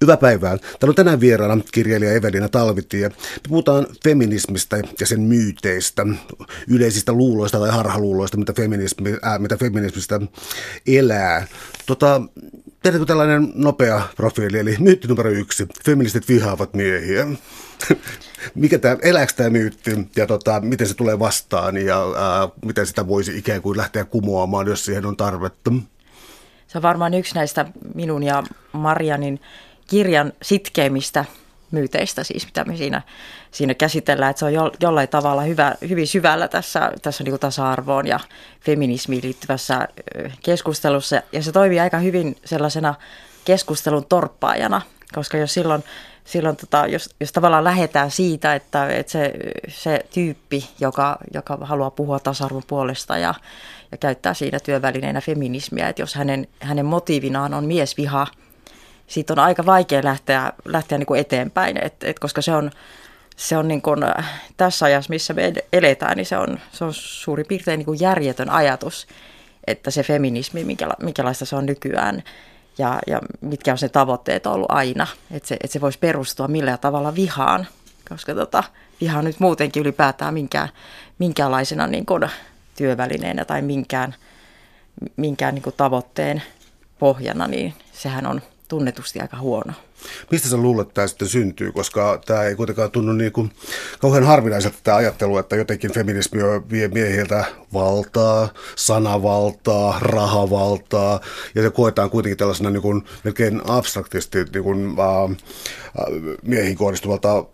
Hyvää päivää. Täällä on tänään vieraana kirjailija Evelina Talvitie. Me puhutaan feminismistä ja sen myyteistä, yleisistä luuloista tai harhaluuloista, mitä, feminismi, äh, mitä feminismistä elää. Tota, tehdäänkö tällainen nopea profiili, eli myytti numero yksi. Feministit vihaavat miehiä. Mikä tämä, elääkö tämä myytti ja tota, miten se tulee vastaan ja ää, miten sitä voisi ikään kuin lähteä kumoamaan, jos siihen on tarvetta? Se on varmaan yksi näistä minun ja Marianin kirjan sitkeimmistä myyteistä, siis mitä me siinä, siinä käsitellään, että se on jo, jollain tavalla hyvä, hyvin syvällä tässä, tässä niin tasa-arvoon ja feminismiin liittyvässä keskustelussa. Ja se toimii aika hyvin sellaisena keskustelun torppaajana, koska jos silloin, silloin tota, jos, jos tavallaan lähdetään siitä, että, että se, se tyyppi, joka, joka haluaa puhua tasa-arvon puolesta ja, ja käyttää siinä työvälineenä feminismiä, että jos hänen, hänen motiivinaan on miesviha – siitä on aika vaikea lähteä, lähteä niin kuin eteenpäin, et, et koska se on, se on niin kuin, tässä ajassa, missä me eletään, niin se on, se on suurin piirtein niin kuin järjetön ajatus, että se feminismi, minkälaista se on nykyään ja, ja mitkä on se tavoitteet ollut aina, että se, että se voisi perustua millä tavalla vihaan, koska tota, viha nyt muutenkin ylipäätään minkään, minkäänlaisena niin kuin työvälineenä tai minkään, minkään niin kuin tavoitteen pohjana, niin sehän on tunnetusti aika huono. Mistä sä luulet, että tämä sitten syntyy, koska tämä ei kuitenkaan tunnu niin kuin kauhean harvinaiselta tämä ajattelu, että jotenkin feminismi vie miehiltä valtaa, sanavaltaa, rahavaltaa, ja se koetaan kuitenkin tällaisena niin kuin melkein abstraktisti niin kuin, äh, miehiin kohdistuvalta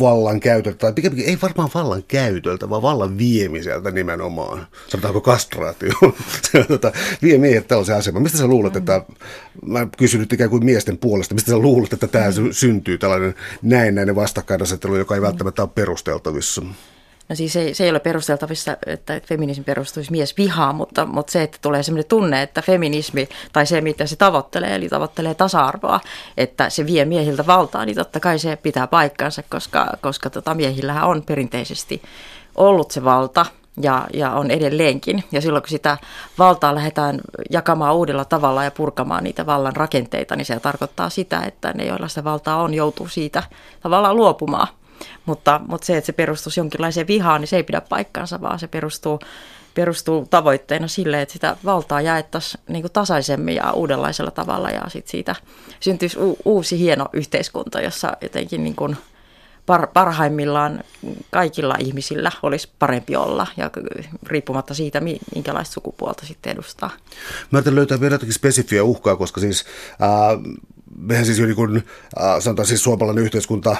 vallan käytöltä, tai pikemminkin ei varmaan vallan käytöltä, vaan vallan viemiseltä nimenomaan. Sanotaanko kastraatio? tota, vie miehet tällaisen aseman. Mistä sä luulet, että, mä kysyn nyt ikään kuin miesten puolesta, mistä sä luulet, että tämä syntyy tällainen näennäinen vastakkainasettelu, joka ei välttämättä ole perusteltavissa? No siis se, se ei ole perusteltavissa, että feminismi perustuisi mies vihaan, mutta, mutta se, että tulee sellainen tunne, että feminismi tai se, mitä se tavoittelee, eli tavoittelee tasa-arvoa, että se vie miehiltä valtaa, niin totta kai se pitää paikkansa, koska, koska tota, miehillähän on perinteisesti ollut se valta ja, ja on edelleenkin. Ja silloin kun sitä valtaa lähdetään jakamaan uudella tavalla ja purkamaan niitä vallan rakenteita, niin se tarkoittaa sitä, että ne, joilla sitä valtaa on, joutuu siitä tavallaan luopumaan. Mutta, mutta se, että se perustuisi jonkinlaiseen vihaan, niin se ei pidä paikkaansa, vaan se perustuu, perustuu tavoitteena sille, että sitä valtaa jaettaisiin niin tasaisemmin ja uudenlaisella tavalla ja sitten siitä syntyisi u- uusi hieno yhteiskunta, jossa jotenkin niin kuin par, parhaimmillaan kaikilla ihmisillä olisi parempi olla ja riippumatta siitä, minkälaista sukupuolta sitten edustaa. Mä löytää vielä jotakin spesifiä uhkaa, koska siis äh, mehän siis niin kuin, äh, sanotaan siis suomalainen yhteiskunta,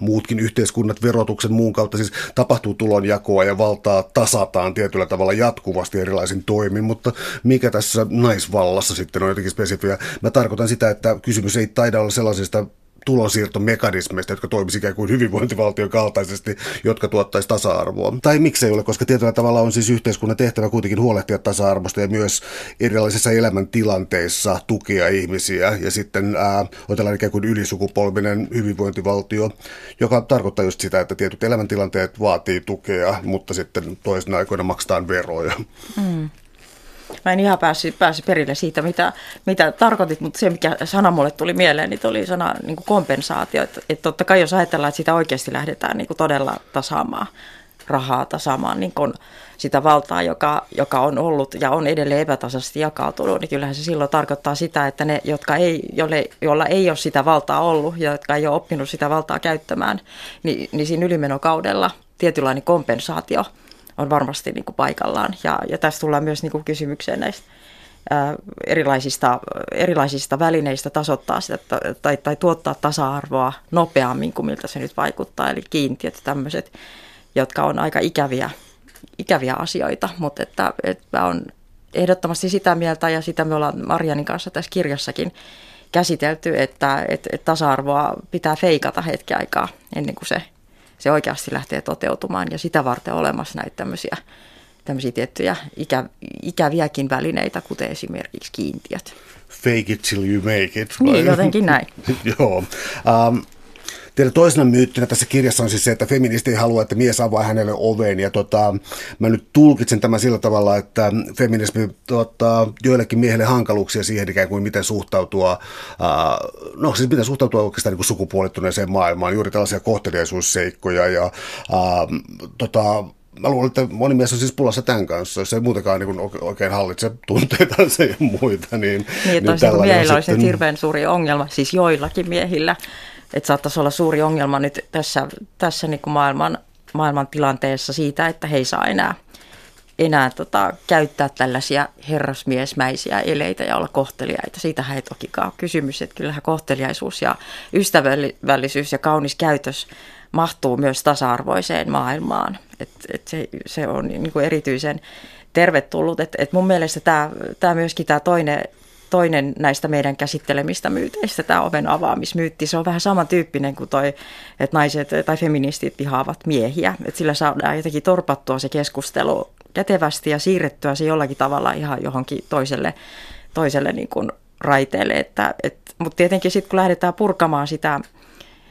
muutkin yhteiskunnat verotuksen muun kautta siis tapahtuu tulonjakoa ja valtaa tasataan tietyllä tavalla jatkuvasti erilaisin toimin, mutta mikä tässä naisvallassa sitten on jotenkin spesifiä? Mä tarkoitan sitä, että kysymys ei taida olla sellaisista tulonsiirtomekanismeista, jotka toimisivat ikään kuin hyvinvointivaltion kaltaisesti, jotka tuottaisi tasa-arvoa. Tai miksei ole, koska tietyllä tavalla on siis yhteiskunnan tehtävä kuitenkin huolehtia tasa-arvosta ja myös erilaisissa elämäntilanteissa tukea ihmisiä. Ja sitten ää, on tällainen ikään kuin ylisukupolvinen hyvinvointivaltio, joka tarkoittaa just sitä, että tietyt elämäntilanteet vaatii tukea, mutta sitten toisena aikoina maksetaan veroja. Mm. Mä en ihan päässyt, päässyt perille siitä, mitä, mitä tarkoitit, mutta se, mikä sana mulle tuli mieleen, niin oli sana niin kuin kompensaatio. Että, että totta kai jos ajatellaan, että sitä oikeasti lähdetään niin kuin todella tasaamaan rahaa, tasaamaan niin kuin sitä valtaa, joka, joka on ollut ja on edelleen epätasaisesti jakautunut, niin kyllähän se silloin tarkoittaa sitä, että ne, jotka ei, jolle, jolla ei ole sitä valtaa ollut ja jotka ei ole oppinut sitä valtaa käyttämään, niin, niin siinä ylimenokaudella tietynlainen kompensaatio – on varmasti niin kuin paikallaan. Ja, ja tässä tullaan myös niin kuin kysymykseen näistä ää, erilaisista, erilaisista välineistä tasoittaa sitä tai, tai tuottaa tasa-arvoa nopeammin kuin miltä se nyt vaikuttaa. Eli kiintiöt tämmöiset, jotka on aika ikäviä, ikäviä asioita, mutta että, että on ehdottomasti sitä mieltä ja sitä me ollaan Marianin kanssa tässä kirjassakin käsitelty, että, että, että tasa-arvoa pitää feikata hetki aikaa ennen kuin se se oikeasti lähtee toteutumaan ja sitä varten on olemassa näitä tämmöisiä, tämmöisiä tiettyjä ikä, ikäviäkin välineitä, kuten esimerkiksi kiintiöt. Fake it till you make it. Niin, jotenkin näin. Joo. Um, Teillä toisena myyttinä tässä kirjassa on siis se, että feministi ei halua, että mies avaa hänelle oven. Ja tota, mä nyt tulkitsen tämän sillä tavalla, että feminismi tuottaa joillekin miehille hankaluuksia siihen ikään kuin miten suhtautua, ää, no siis miten suhtautua oikeastaan niin kuin sukupuolittuneeseen maailmaan, juuri tällaisia kohteliaisuusseikkoja ja ää, tota, mä luulen, että moni mies on siis pulassa tämän kanssa, jos ei muutenkaan niin oikein hallitse tunteita ja muita. Niin, niin, että niin miehillä olisi sitten... hirveän suuri ongelma, siis joillakin miehillä, että saattaisi olla suuri ongelma nyt tässä, tässä niin kuin maailman, maailman tilanteessa siitä, että he ei saa enää, enää tota, käyttää tällaisia herrasmiesmäisiä eleitä ja olla kohteliaita. Siitähän ei tokikaan ole kysymys, että kyllähän kohteliaisuus ja ystävällisyys ja kaunis käytös mahtuu myös tasa-arvoiseen maailmaan. Et, et se, se on niin kuin erityisen tervetullut. Et, et mun mielestä tämä, myöskin tämä toinen, toinen näistä meidän käsittelemistä myyteistä, tämä oven avaamismyytti, se on vähän samantyyppinen kuin toi, että naiset tai feministit vihaavat miehiä. Et sillä saadaan jotenkin torpattua se keskustelu kätevästi ja siirrettyä se jollakin tavalla ihan johonkin toiselle, toiselle niin kuin raiteelle. Että, et, mutta tietenkin sitten kun lähdetään purkamaan sitä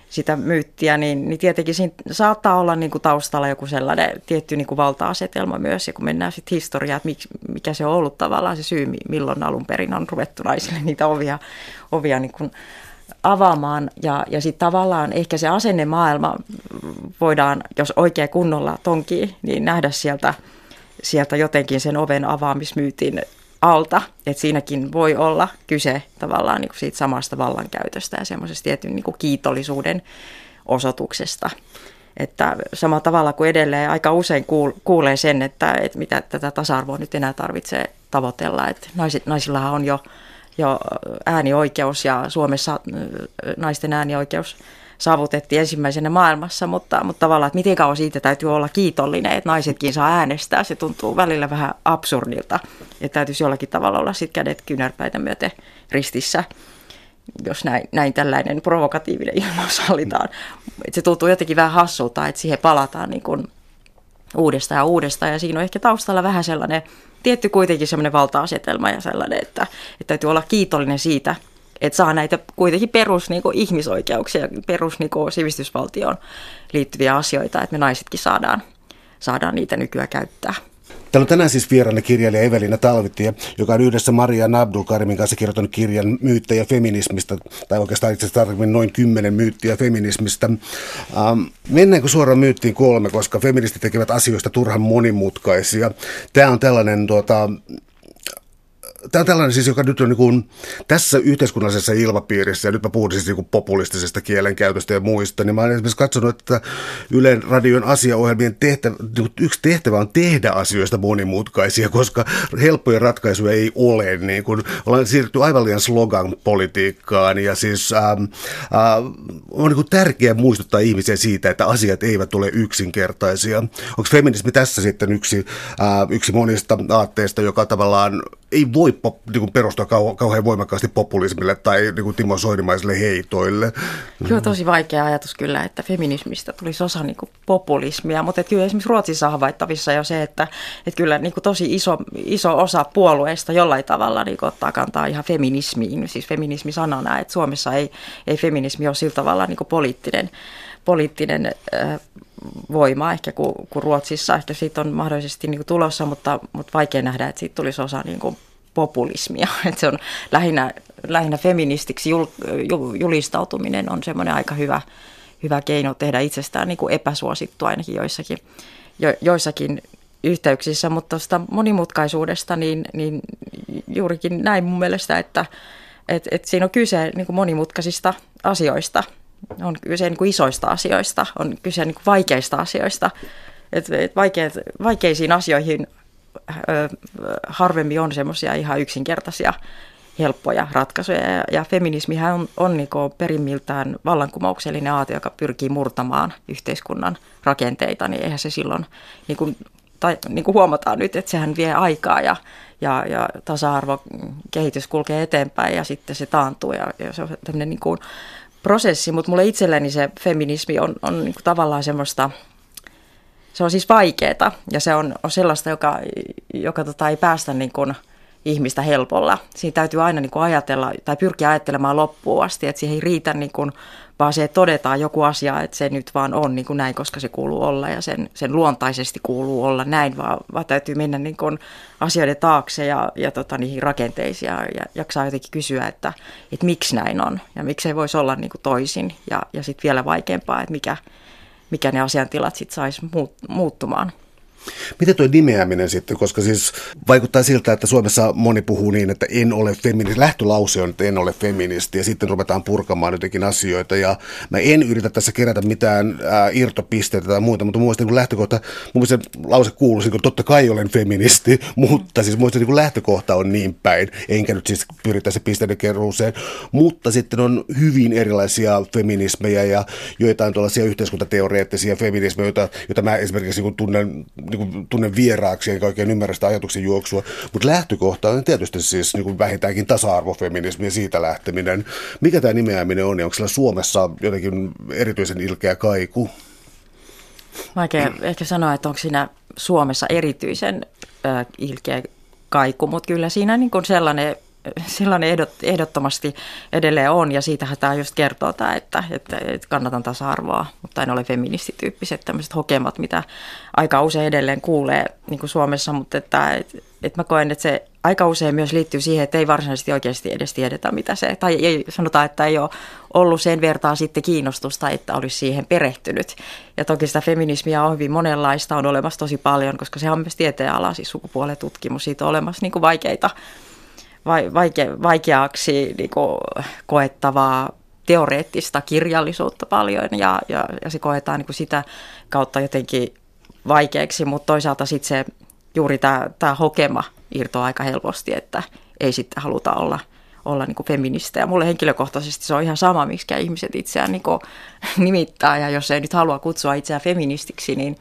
sitä myyttiä, niin, niin tietenkin siinä saattaa olla niin kuin taustalla joku sellainen tietty niin kuin valta-asetelma myös, ja kun mennään sitten historiaan, että mikä se on ollut tavallaan se syy, milloin alun perin on ruvettu naisille niitä ovia, ovia niin kuin avaamaan, ja, ja sitten tavallaan ehkä se asennemaailma voidaan, jos oikein kunnolla tonkii, niin nähdä sieltä, sieltä jotenkin sen oven avaamismyytin alta, että siinäkin voi olla kyse tavallaan niin kuin siitä samasta vallankäytöstä ja semmoisesta tietyn niin kuin kiitollisuuden osoituksesta. Että samalla tavalla kuin edelleen aika usein kuulee sen, että, että mitä tätä tasa-arvoa nyt enää tarvitsee tavoitella. Että naisit, naisillahan on jo, jo äänioikeus ja Suomessa naisten äänioikeus saavutettiin ensimmäisenä maailmassa, mutta, mutta tavallaan, että miten kauan siitä täytyy olla kiitollinen, että naisetkin saa äänestää. Se tuntuu välillä vähän absurdilta, että täytyisi jollakin tavalla olla sitten kädet kynärpäitä myöten ristissä jos näin, näin tällainen provokatiivinen ilmaus sallitaan. se tuntuu jotenkin vähän hassulta, että siihen palataan niin kuin uudestaan ja uudestaan. Ja siinä on ehkä taustalla vähän sellainen, tietty kuitenkin sellainen valta-asetelma ja sellainen, että, että täytyy olla kiitollinen siitä, että saa näitä kuitenkin perus niin kuin ihmisoikeuksia, perus niin kuin sivistysvaltioon liittyviä asioita, että me naisetkin saadaan, saadaan niitä nykyään käyttää. Täällä on tänään siis vieraana kirjailija Evelina Talvitie, joka on yhdessä Maria Nabdulkarimin kanssa kirjoittanut kirjan myyttejä feminismistä, tai oikeastaan itse asiassa tarkemmin noin kymmenen myyttiä feminismistä. Ähm, mennäänkö suoraan myyttiin kolme, koska feministit tekevät asioista turhan monimutkaisia. Tämä on tällainen tuota, tämä on tällainen siis, joka nyt on niin kuin, tässä yhteiskunnallisessa ilmapiirissä, ja nyt mä puhun siis niin kuin populistisesta kielenkäytöstä ja muista, niin mä olen esimerkiksi katsonut, että Ylen radion asiaohjelmien tehtävä, niin yksi tehtävä on tehdä asioista monimutkaisia, koska helppoja ratkaisuja ei ole. Niin kuin, ollaan siirrytty aivan liian slogan politiikkaan, ja siis ähm, äh, on niin kuin tärkeää muistuttaa ihmisiä siitä, että asiat eivät ole yksinkertaisia. Onko feminismi tässä sitten yksi, äh, yksi monista aatteista, joka tavallaan ei voi pop, niin kuin perustua kau, kauhean voimakkaasti populismille tai niin kuin Timo Soinimaiselle heitoille. Joo, tosi vaikea ajatus kyllä, että feminismistä tulisi osa niin kuin populismia, mutta että kyllä esimerkiksi Ruotsissa havaittavissa jo se, että, että kyllä niin kuin tosi iso, iso osa puolueista jollain tavalla niin kuin ottaa kantaa ihan feminismiin, siis feminismi sanana, että Suomessa ei, ei feminismi ole sillä tavalla niin kuin poliittinen, poliittinen äh, voima ehkä kuin, kuin Ruotsissa. Ehkä siitä on mahdollisesti niin kuin tulossa, mutta, mutta vaikea nähdä, että siitä tulisi osa niin kuin populismia. Että se on lähinnä, lähinnä feministiksi jul, julistautuminen on semmoinen aika hyvä, hyvä keino tehdä itsestään niin kuin epäsuosittu ainakin joissakin, jo, joissakin yhteyksissä, mutta tuosta monimutkaisuudesta niin, niin juurikin näin mun mielestä, että et, et siinä on kyse niin kuin monimutkaisista asioista, on kyse niin kuin isoista asioista, on kyse niin kuin vaikeista asioista. Et, et vaikeat, vaikeisiin asioihin harvemmin on semmoisia ihan yksinkertaisia helppoja ratkaisuja. Ja, ja feminismihän on, on niin perimmiltään vallankumouksellinen aate, joka pyrkii murtamaan yhteiskunnan rakenteita, niin eihän se silloin, niin kuin, tai, niin kuin huomataan nyt, että sehän vie aikaa ja, ja, ja tasa-arvo kehitys kulkee eteenpäin ja sitten se taantuu ja, ja se on tämmöinen niin kuin prosessi, mutta mulle itselleni se feminismi on, on niin kuin tavallaan semmoista – se on siis vaikeaa ja se on, on sellaista, joka, joka tota, ei päästä niin kuin ihmistä helpolla. Siinä täytyy aina niin kuin ajatella tai pyrkiä ajattelemaan loppuun asti, että siihen ei riitä niin kuin, vaan se, että todetaan joku asia, että se nyt vaan on niin kuin näin, koska se kuuluu olla ja sen, sen luontaisesti kuuluu olla näin, vaan, vaan täytyy mennä niin kuin asioiden taakse ja, ja tota, niihin rakenteisiin ja, ja jaksaa jotenkin kysyä, että, että miksi näin on ja miksi ei voisi olla niin kuin toisin ja, ja sitten vielä vaikeampaa, että mikä, mikä ne asiantilat sitten saisi muuttumaan. Miten tuo nimeäminen sitten, koska siis vaikuttaa siltä, että Suomessa moni puhuu niin, että en ole feministi. Lähtölause on, että en ole feministi ja sitten ruvetaan purkamaan jotenkin asioita ja mä en yritä tässä kerätä mitään ää, irtopisteitä tai muuta, mutta mielestä niin lähtökohta, mun mielestä se lause kuuluu, niin totta kai olen feministi, mutta siis mielestä niin lähtökohta on niin päin, enkä nyt siis pyritä se pisteiden keruuseen, mutta sitten on hyvin erilaisia feminismejä ja joitain tuollaisia yhteiskuntateoreettisia feminismejä, joita, joita mä esimerkiksi niin tunnen niin kuin, tunnen vieraaksi, enkä oikein ymmärrä sitä ajatuksen juoksua. Mutta lähtökohta on tietysti siis niin kuin vähintäänkin tasa-arvofeminismi ja siitä lähteminen. Mikä tämä nimeäminen on ja onko sillä Suomessa jotenkin erityisen ilkeä kaiku? Vaikea ehkä sanoa, että onko siinä Suomessa erityisen äh, ilkeä kaiku, mutta kyllä siinä niin kuin sellainen sellainen ehdot, ehdottomasti edelleen on, ja siitähän tämä just kertoo tämä, että, että, että kannatan tasa-arvoa, mutta en ole feministityyppiset tämmöiset hokemat, mitä aika usein edelleen kuulee niin kuin Suomessa, mutta että, että, että mä koen, että se aika usein myös liittyy siihen, että ei varsinaisesti oikeasti edes tiedetä, mitä se, tai ei, sanotaan, että ei ole ollut sen vertaa sitten kiinnostusta, että olisi siihen perehtynyt. Ja toki sitä feminismiä on hyvin monenlaista, on olemassa tosi paljon, koska se on myös tieteenala, siis sukupuolen tutkimus, siitä on olemassa niin kuin vaikeita vaike, vaikeaksi niin kuin, koettavaa teoreettista kirjallisuutta paljon ja, ja, ja se koetaan niin kuin sitä kautta jotenkin vaikeaksi, mutta toisaalta sitten se juuri tämä, tämä hokema irtoaa aika helposti, että ei sitten haluta olla, olla niin feministä. Ja mulle henkilökohtaisesti se on ihan sama, miksi ihmiset itseään niin nimittää ja jos ei nyt halua kutsua itseään feministiksi, niin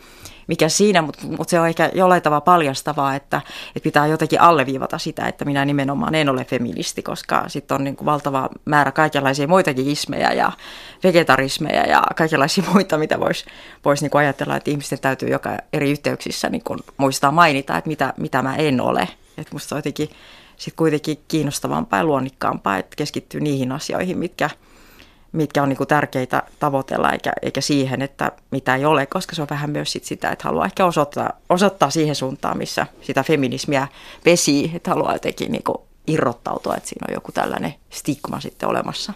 mikä siinä, mutta, mutta se on ehkä jollain tavalla paljastavaa, että, että pitää jotenkin alleviivata sitä, että minä nimenomaan en ole feministi, koska sitten on niin kuin valtava määrä kaikenlaisia muitakin ismejä ja vegetarismeja ja kaikenlaisia muita, mitä voisi vois niin ajatella, että ihmisten täytyy joka eri yhteyksissä niin kuin muistaa mainita, että mitä, mitä mä en ole. Että musta on jotenkin sitten kuitenkin kiinnostavampaa ja luonnikkaampaa, että keskittyy niihin asioihin, mitkä – mitkä on niin tärkeitä tavoitella, eikä, eikä siihen, että mitä ei ole, koska se on vähän myös sit sitä, että haluaa ehkä osoittaa, osoittaa siihen suuntaan, missä sitä feminismiä pesii, että haluaa jotenkin niin irrottautua, että siinä on joku tällainen stigma sitten olemassa.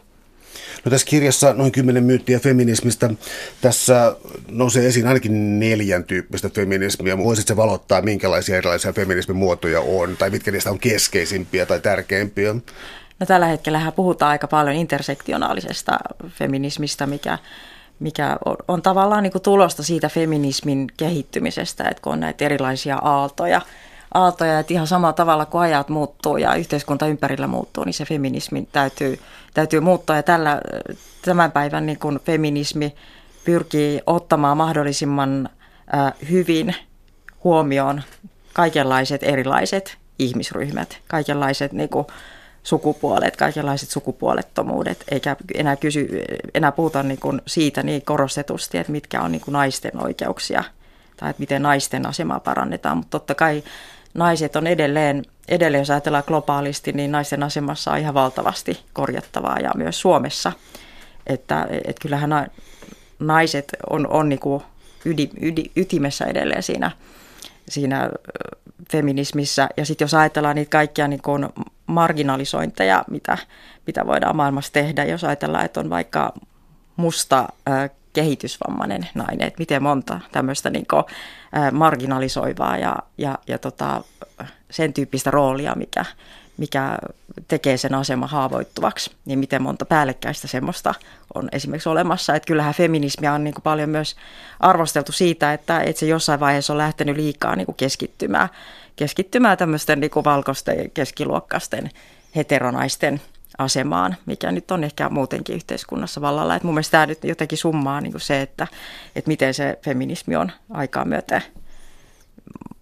No tässä kirjassa noin kymmenen myyttiä feminismistä. Tässä nousee esiin ainakin neljän tyyppistä feminismiä. Voisitko valottaa, minkälaisia erilaisia feminismin muotoja on, tai mitkä niistä on keskeisimpiä tai tärkeimpiä? No tällä hetkellä puhutaan aika paljon intersektionaalisesta feminismista, mikä, mikä on, on tavallaan niin kuin tulosta siitä feminismin kehittymisestä, että kun on näitä erilaisia aaltoja, aaltoja, että ihan samalla tavalla kuin ajat muuttuu ja yhteiskunta ympärillä muuttuu, niin se feminismi täytyy, täytyy muuttua. Ja tällä, tämän päivän niin kuin feminismi pyrkii ottamaan mahdollisimman äh, hyvin huomioon kaikenlaiset erilaiset ihmisryhmät, kaikenlaiset niin kuin, sukupuolet, kaikenlaiset sukupuolettomuudet, eikä enää, kysy, enää puhuta niin kuin siitä niin korostetusti, että mitkä on niin kuin naisten oikeuksia tai että miten naisten asemaa parannetaan, mutta totta kai naiset on edelleen, edelleen jos ajatellaan globaalisti, niin naisten asemassa on ihan valtavasti korjattavaa ja myös Suomessa, että, että kyllähän naiset on, on niin kuin ydi, ydi, ytimessä edelleen siinä, siinä feminismissä. Ja sitten jos ajatellaan niitä kaikkia niin kuin marginalisointeja, mitä, mitä voidaan maailmassa tehdä, jos ajatellaan, että on vaikka musta kehitysvammainen nainen, että miten monta tämmöistä niin kuin, marginalisoivaa ja, ja, ja tota, sen tyyppistä roolia, mikä, mikä tekee sen asema haavoittuvaksi, niin miten monta päällekkäistä semmoista on esimerkiksi olemassa. Että kyllähän feminismia on niin kuin paljon myös arvosteltu siitä, että, että se jossain vaiheessa on lähtenyt liikaa niin kuin keskittymään, keskittymään tämmöisten niin kuin valkoisten keskiluokkaisten heteronaisten asemaan, mikä nyt on ehkä muutenkin yhteiskunnassa vallalla. Et mun mielestä tämä nyt jotenkin summaa niin kuin se, että, että miten se feminismi on aikaa myöten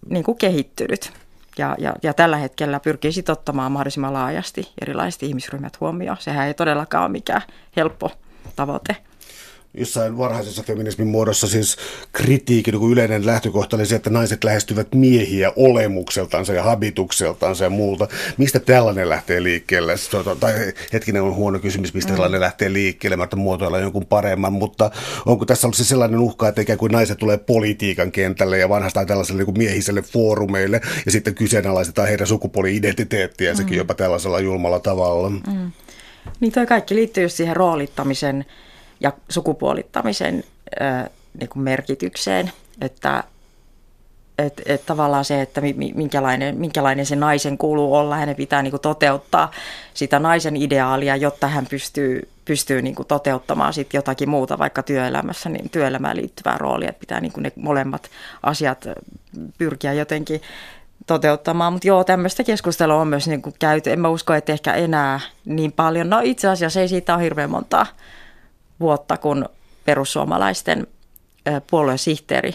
niin kuin kehittynyt. Ja, ja, ja tällä hetkellä pyrkii ottamaan mahdollisimman laajasti erilaiset ihmisryhmät huomioon. Sehän ei todellakaan ole mikään helppo tavoite. Jossain varhaisessa feminismin muodossa siis kritiikin niin yleinen lähtökohta oli se, että naiset lähestyvät miehiä olemukseltansa ja habitukseltansa ja muuta. Mistä tällainen lähtee liikkeelle? Tai hetkinen on huono kysymys, mistä mm. tällainen lähtee liikkeelle, mä muotoilla jonkun paremman, mutta onko tässä ollut se sellainen uhka, että ikään kuin naiset tulee politiikan kentälle ja vanhastaan tällaiselle niin miehiselle foorumeille ja sitten kyseenalaistetaan heidän sukupuoli-identiteettiä mm. sekin jopa tällaisella julmalla tavalla? Mm. Niin toi kaikki liittyy siihen roolittamisen ja sukupuolittamisen niin kuin merkitykseen, että et, et tavallaan se, että minkälainen, minkälainen se naisen kuuluu olla, hänen pitää niin kuin toteuttaa sitä naisen ideaalia, jotta hän pystyy, pystyy niin kuin toteuttamaan sit jotakin muuta, vaikka työelämässä, niin työelämään liittyvää roolia, että pitää niin kuin ne molemmat asiat pyrkiä jotenkin toteuttamaan. Mutta joo, tämmöistä keskustelua on myös niin kuin käyty. En mä usko, että ehkä enää niin paljon. No itse asiassa ei siitä ole hirveän montaa vuotta, kun perussuomalaisten puoluesihteeri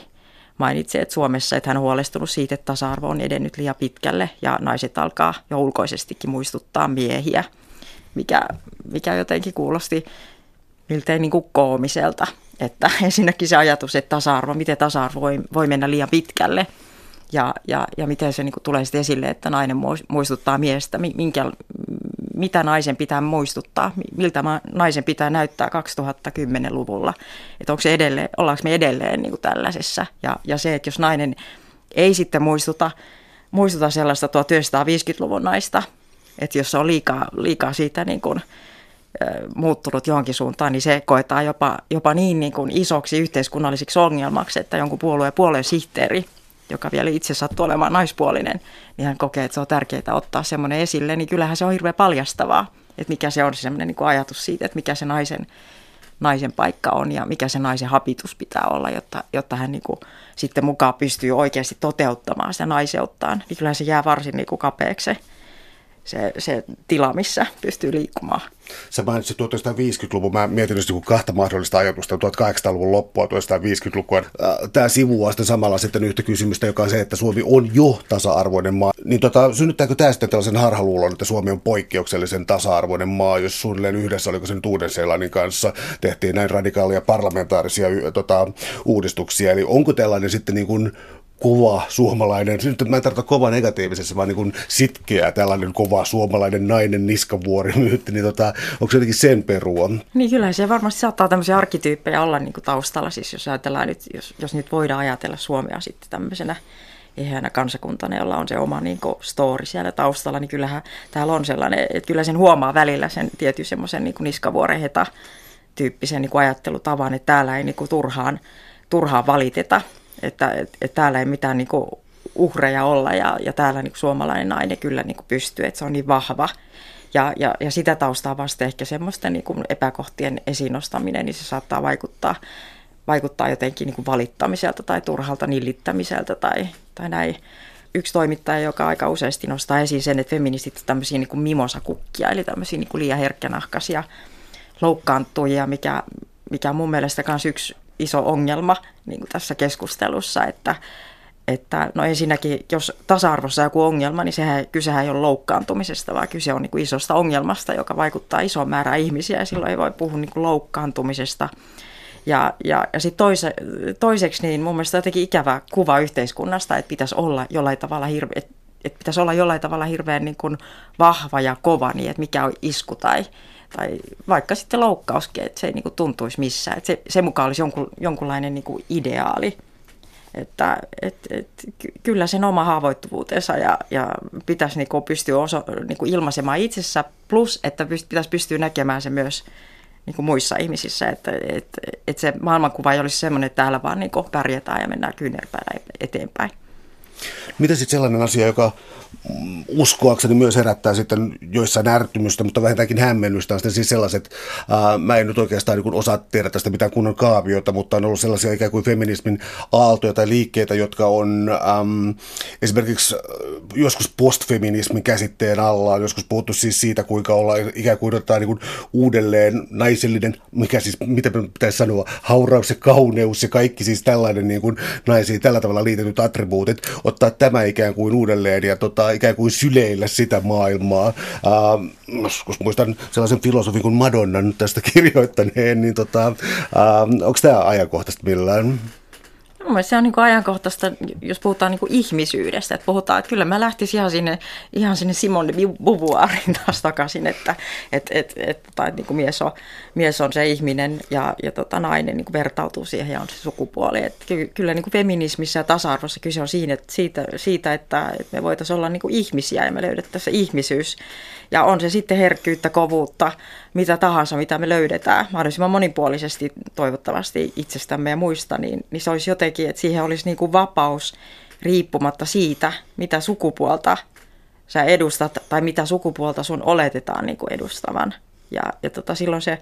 mainitsi, että Suomessa että hän on huolestunut siitä, että tasa-arvo on edennyt liian pitkälle ja naiset alkaa jo ulkoisestikin muistuttaa miehiä, mikä, mikä jotenkin kuulosti miltei niin kuin koomiselta. Että ensinnäkin se ajatus, että tasa-arvo, miten tasa-arvo voi, voi mennä liian pitkälle – ja, ja, ja miten se niin kuin tulee sitten esille, että nainen muistuttaa miestä, minkä, mitä naisen pitää muistuttaa, miltä naisen pitää näyttää 2010-luvulla, että onko se edelleen, ollaanko me edelleen niin kuin tällaisessa. Ja, ja se, että jos nainen ei sitten muistuta, muistuta sellaista 1950-luvun naista, että jos se on liikaa, liikaa siitä niin kuin, muuttunut johonkin suuntaan, niin se koetaan jopa, jopa niin, niin kuin isoksi yhteiskunnallisiksi ongelmaksi, että jonkun puolueen puolueen sihteeri – joka vielä itse sattuu olemaan naispuolinen, niin hän kokee, että se on tärkeää ottaa semmoinen esille, niin kyllähän se on hirveän paljastavaa, että mikä se on se semmoinen niin ajatus siitä, että mikä se naisen, naisen paikka on ja mikä se naisen hapitus pitää olla, jotta, jotta hän niin kuin sitten mukaan pystyy oikeasti toteuttamaan sitä naiseuttaan, niin kyllähän se jää varsin niin kuin kapeaksi se, se, tila, missä pystyy liikkumaan. Sä mainitsit 1950-luvun, mä mietin just kahta mahdollista ajatusta, 1800-luvun loppua, 1950-lukua. Äh, Tämä sivuaa sitten samalla sitten yhtä kysymystä, joka on se, että Suomi on jo tasa-arvoinen maa. Niin tota, synnyttääkö tämä sitten tällaisen harhaluulon, että Suomi on poikkeuksellisen tasa-arvoinen maa, jos suunnilleen yhdessä, oliko sen Uuden-Seelannin kanssa, tehtiin näin radikaalia parlamentaarisia tota, uudistuksia. Eli onko tällainen sitten niin kuin kova suomalainen, nyt mä en tarkoita kova negatiivisessa, vaan niin kuin sitkeä tällainen kova suomalainen nainen niskavuori myytti, niin tota, onko se jotenkin sen perua? Niin kyllä se varmasti saattaa tämmöisiä arkkityyppejä olla niin kuin taustalla, siis jos ajatellaan nyt, jos, jos nyt voidaan ajatella Suomea sitten tämmöisenä ehänä kansakuntana, jolla on se oma niin kuin, story siellä taustalla, niin kyllähän täällä on sellainen, että kyllä sen huomaa välillä sen tietyn semmoisen niin niskavuoren heta tyyppisen niin ajattelutavan, että täällä ei niin kuin, turhaan, turhaan valiteta että et, et täällä ei mitään niin kuin uhreja olla ja, ja täällä niin kuin suomalainen nainen kyllä niin kuin pystyy, että se on niin vahva. Ja, ja, ja sitä taustaa vasta ehkä semmoisten niin epäkohtien esiin nostaminen, niin se saattaa vaikuttaa, vaikuttaa jotenkin niin kuin valittamiselta tai turhalta nillittämiseltä tai, tai näin. Yksi toimittaja, joka aika useasti nostaa esiin sen, että feministit ovat tämmöisiä niin kuin mimosakukkia, eli tämmöisiä niin kuin liian herkkänahkaisia loukkaantujia, mikä, mikä on mun mielestä myös yksi iso ongelma niin kuin tässä keskustelussa, että, että no ensinnäkin, jos tasa-arvossa on joku ongelma, niin sehän, kysehän ei ole loukkaantumisesta, vaan kyse on niin kuin isosta ongelmasta, joka vaikuttaa isoon määrään ihmisiä ja silloin ei voi puhua niin kuin loukkaantumisesta. Ja, ja, ja sitten toise, toiseksi niin mun mielestä jotenkin ikävä kuva yhteiskunnasta, että pitäisi olla jollain tavalla hirveä, että, että pitäisi olla jollain tavalla hirveän niin kuin vahva ja kova, niin että mikä on isku tai, tai vaikka sitten loukkauskin, että se ei niin kuin tuntuisi missään. Että se, se mukaan olisi jonkun, jonkunlainen niin kuin ideaali. Että et, et, kyllä sen oma haavoittuvuutensa ja, ja pitäisi niin kuin pystyä oso, niin kuin ilmaisemaan itsessä, plus että pitäisi pystyä näkemään se myös niin kuin muissa ihmisissä, että et, et se maailmankuva ei olisi sellainen, että täällä vaan niin kuin pärjätään ja mennään kyynärpäällä eteenpäin. Mitä sitten sellainen asia, joka uskoakseni myös herättää sitten joissain ärtymystä, mutta vähintäänkin hämmennystä on siis sellaiset, ää, mä en nyt oikeastaan niin osaa tehdä tästä mitään kunnon kaaviota, mutta on ollut sellaisia ikään kuin feminismin aaltoja tai liikkeitä, jotka on äm, esimerkiksi joskus postfeminismin käsitteen alla, on joskus puhuttu siis siitä, kuinka olla ikään kuin jotain niin kuin uudelleen naisellinen, mikä siis, mitä pitäisi sanoa, hauraus ja kauneus ja kaikki siis tällainen niin kuin naisiin tällä tavalla liitetyt attribuutit ottaa tämä ikään kuin uudelleen ja tota, ikään kuin syleillä sitä maailmaa. Äh, kun muistan sellaisen filosofin kuin Madonnan tästä kirjoittaneen, niin tota, äh, onko tämä ajankohtaista millään? Mun se on niin kuin ajankohtaista, jos puhutaan niin kuin ihmisyydestä. Että puhutaan, että kyllä mä lähtisin ihan sinne, ihan sinne Simon de Beauvoirin taas takaisin, että et, et, et, tai niin kuin mies, on, mies on se ihminen ja, ja tota, nainen niin kuin vertautuu siihen ja on se sukupuoli. Et kyllä niin kuin ja tasa-arvossa kyse on siinä, että siitä, siitä, että, että me voitaisiin olla niin kuin ihmisiä ja me löydettäisiin ihmisyys. Ja on se sitten herkkyyttä, kovuutta, mitä tahansa, mitä me löydetään mahdollisimman monipuolisesti toivottavasti itsestämme ja muista, niin, niin se olisi jotenkin, että siihen olisi niin kuin vapaus riippumatta siitä, mitä sukupuolta sä edustat tai mitä sukupuolta sun oletetaan niin kuin edustavan. Ja, ja tota, silloin se,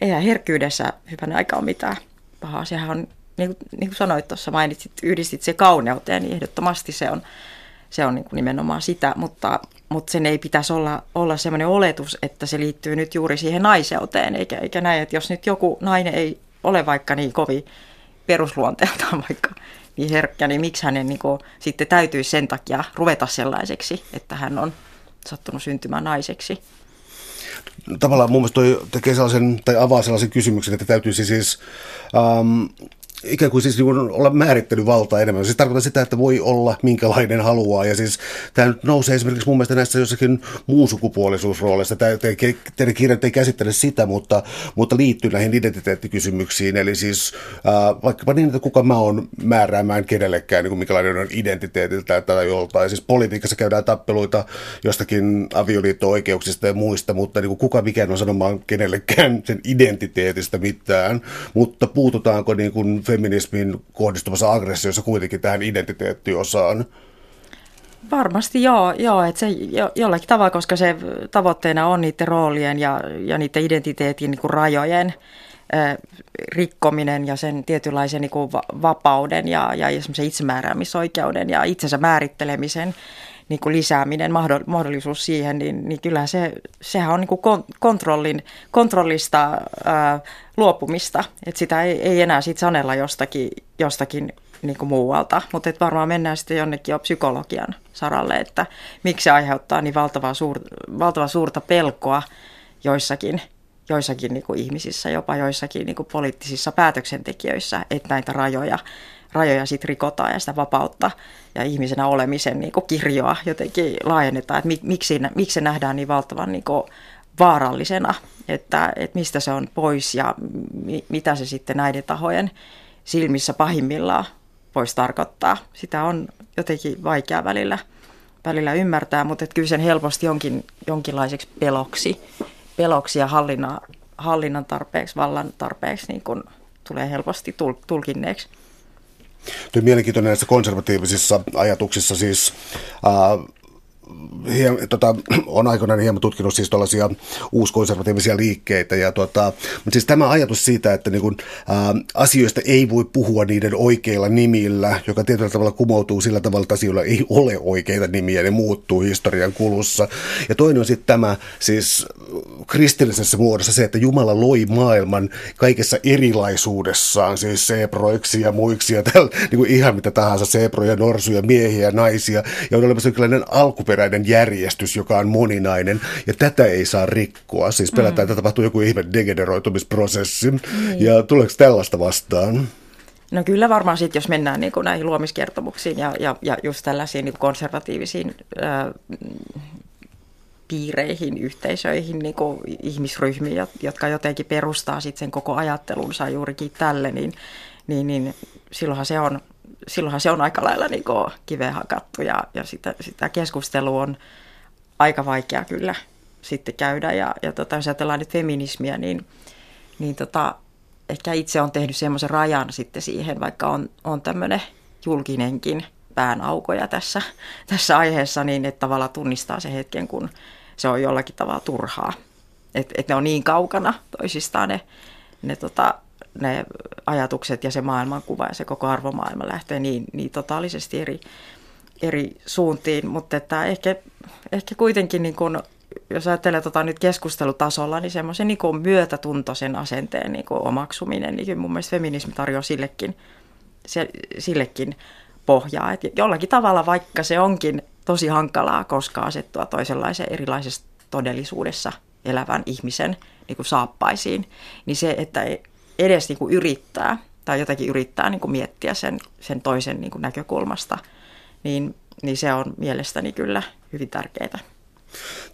eihän herkkyydessä hyvän aika ole mitään pahaa. Sehän on, niin kuin, niin kuin sanoit tuossa, mainitsit, yhdistit se kauneuteen, niin ehdottomasti se on, se on niin kuin nimenomaan sitä, mutta, mutta sen ei pitäisi olla, olla sellainen oletus, että se liittyy nyt juuri siihen naiseuteen, eikä, eikä näin, että jos nyt joku nainen ei ole vaikka niin kovin perusluonteeltaan vaikka niin herkkä, niin miksi hänen niin kuin, sitten täytyisi sen takia ruveta sellaiseksi, että hän on sattunut syntymään naiseksi. Tavallaan mun mielestä toi tekee sellaisen, tai avaa sellaisen kysymyksen, että täytyisi siis ähm, ikään kuin siis niin olla määrittelyvalta enemmän. Siis tarkoittaa sitä, että voi olla minkälainen haluaa. Ja siis tämä nyt nousee esimerkiksi mun mielestä näissä jossakin muunsukupuolisuusrooleissa. Tämä, teidän kirjat ei käsittele sitä, mutta, mutta liittyy näihin identiteettikysymyksiin. Eli siis äh, vaikkapa niin, että kuka mä oon määräämään kenellekään, niin kuin minkälainen on identiteetiltä tai joltain. Siis politiikassa käydään tappeluita jostakin avioliitto-oikeuksista ja muista, mutta niin kuin kuka mikään on sanomaan kenellekään sen identiteetistä mitään. Mutta puututaanko niin kuin feminismin kohdistuvassa aggressiossa kuitenkin tähän identiteettiosaan? Varmasti joo, joo että se jo, jollakin tavalla, koska se tavoitteena on niiden roolien ja, ja niiden identiteetin niin kuin rajojen äh, rikkominen ja sen tietynlaisen niin kuin vapauden ja, ja itsemääräämisoikeuden ja itsensä määrittelemisen niin kuin lisääminen, mahdollisuus siihen, niin, niin kyllä se, sehän on niin kuin kontrollin, kontrollista ää, luopumista. Että sitä ei, ei enää sit sanella jostakin, jostakin niin kuin muualta, mutta varmaan mennään sitten jonnekin jo psykologian saralle, että miksi se aiheuttaa niin valtavaa, suur, valtavaa suurta pelkoa joissakin, joissakin niin kuin ihmisissä, jopa joissakin niin kuin poliittisissa päätöksentekijöissä, että näitä rajoja rajoja sit rikotaan ja sitä vapautta ja ihmisenä olemisen niin kuin kirjoa jotenkin laajennetaan, että miksi, miksi se nähdään niin valtavan niin kuin vaarallisena, että, että mistä se on pois ja mi, mitä se sitten näiden tahojen silmissä pahimmillaan voisi tarkoittaa. Sitä on jotenkin vaikea välillä, välillä ymmärtää, mutta että kyllä sen helposti jonkin, jonkinlaiseksi peloksi, peloksi ja hallinnan, hallinnan tarpeeksi, vallan tarpeeksi niin kun tulee helposti tulkinneeksi. Tuo mielenkiintoinen näissä konservatiivisissa ajatuksissa siis äh, hiem, tota, on aikoinaan hieman tutkinut siis tuollaisia uuskonservatiivisia liikkeitä. Ja tota, mutta siis tämä ajatus siitä, että niin kun, ää, asioista ei voi puhua niiden oikeilla nimillä, joka tietyllä tavalla kumoutuu sillä tavalla, että asioilla ei ole oikeita nimiä, ne muuttuu historian kulussa. Ja toinen on sitten tämä siis kristillisessä muodossa se, että Jumala loi maailman kaikessa erilaisuudessaan, siis seproiksi ja muiksi ja tällä, niin kuin ihan mitä tahansa, seproja, norsuja, miehiä naisia. Ja on olemassa jonkinlainen alkuperä alkuperäinen järjestys, joka on moninainen, ja tätä ei saa rikkoa. Siis pelätään, mm. että tapahtuu joku ihme degeneroitumisprosessi, niin. ja tuleeko tällaista vastaan? No kyllä varmaan sitten, jos mennään niin kuin näihin luomiskertomuksiin ja, ja, ja just tällaisiin niin konservatiivisiin ää, piireihin, yhteisöihin, niin kuin ihmisryhmiin, jotka jotenkin perustaa sitten sen koko ajattelunsa juurikin tälle, niin, niin, niin silloinhan se on silloinhan se on aika lailla niin kiveen hakattu ja, ja sitä, sitä keskustelua on aika vaikea kyllä sitten käydä. Ja, ja tota, jos ajatellaan nyt feminismiä, niin, niin tota, ehkä itse on tehnyt semmoisen rajan sitten siihen, vaikka on, on tämmöinen julkinenkin päänaukoja tässä, tässä aiheessa, niin että tavallaan tunnistaa se hetken, kun se on jollakin tavalla turhaa. Että et ne on niin kaukana toisistaan ne, ne tota, ne ajatukset ja se maailmankuva ja se koko arvomaailma lähtee niin, niin totaalisesti eri, eri suuntiin, mutta että ehkä, ehkä kuitenkin niin kun, jos ajattelee tota nyt keskustelutasolla, niin semmoisen niin kuin myötätuntoisen asenteen niin kuin omaksuminen, niin mun mielestä feminismi tarjoaa sillekin, se, sillekin pohjaa. Et jollakin tavalla, vaikka se onkin tosi hankalaa, koska asettua toisenlaiseen erilaisessa todellisuudessa elävän ihmisen niin kuin saappaisiin, niin se, että edes niin kuin yrittää tai jotenkin yrittää niin kuin miettiä sen, sen toisen niin kuin näkökulmasta, niin, niin se on mielestäni kyllä hyvin tärkeää.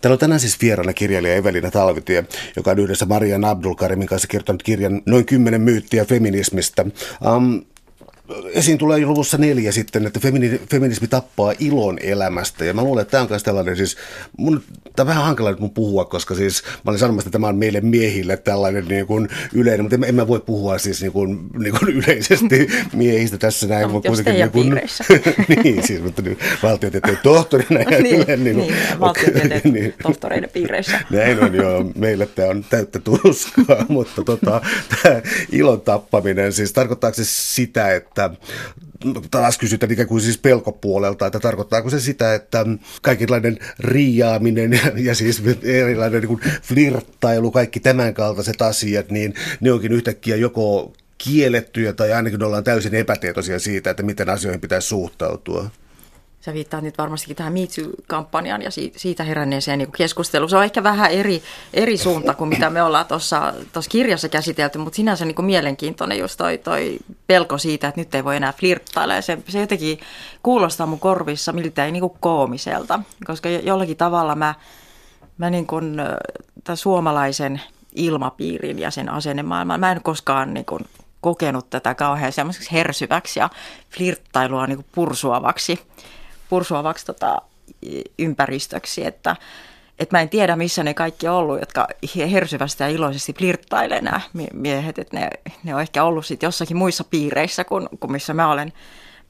Täällä on tänään siis vieraana kirjailija Evelina Talvitie, joka on yhdessä Marian Abdulkarimin kanssa kirjoittanut kirjan Noin kymmenen myyttiä feminismistä. Um, esiin tulee luvussa neljä sitten, että femini, feminismi tappaa ilon elämästä. Ja mä luulen, että tämä on myös tällainen, siis mun, tämä on vähän hankala nyt mun puhua, koska siis mä olin sanomassa, että tämä on meille miehille tällainen niin kuin yleinen, mutta en, en mä voi puhua siis niin kuin, niin kuin yleisesti miehistä tässä näin. No, mutta jos niin kuin, niin, siis mutta niin, valtiotieteen tohtorina ja niin, yleinen, niin, niin, valtiotieteen niin, tohtoreiden piireissä. Näin on joo, meille tämä on täyttä tuskaa, mutta tota, tämä ilon tappaminen, siis tarkoittaako se sitä, että että taas kysytään ikään kuin siis pelkopuolelta, että tarkoittaako se sitä, että kaikenlainen riiaaminen ja, siis erilainen niin flirttailu, kaikki tämän kaltaiset asiat, niin ne onkin yhtäkkiä joko kiellettyjä tai ainakin ollaan täysin epätietoisia siitä, että miten asioihin pitäisi suhtautua. Sä viittaat nyt varmastikin tähän MeToo-kampanjaan ja siitä heränneeseen niin keskusteluun. Se on ehkä vähän eri, eri suunta kuin mitä me ollaan tuossa kirjassa käsitelty, mutta sinänsä niin kuin mielenkiintoinen just toi, toi pelko siitä, että nyt ei voi enää flirttailla. Ja se, se jotenkin kuulostaa mun korvissa miltei niin kuin koomiselta, koska jollakin tavalla mä, mä niin kuin, tämän suomalaisen ilmapiirin ja sen asennemaailman, mä en koskaan niin kuin kokenut tätä kauhean semmoiseksi hersyväksi ja flirttailua niin kuin pursuavaksi pursuavaksi tota, ympäristöksi, että et mä en tiedä, missä ne kaikki on ollut, jotka hersyvästi ja iloisesti flirttailee nämä miehet, että ne, ne on ehkä ollut sitten jossakin muissa piireissä kuin, kuin missä mä olen,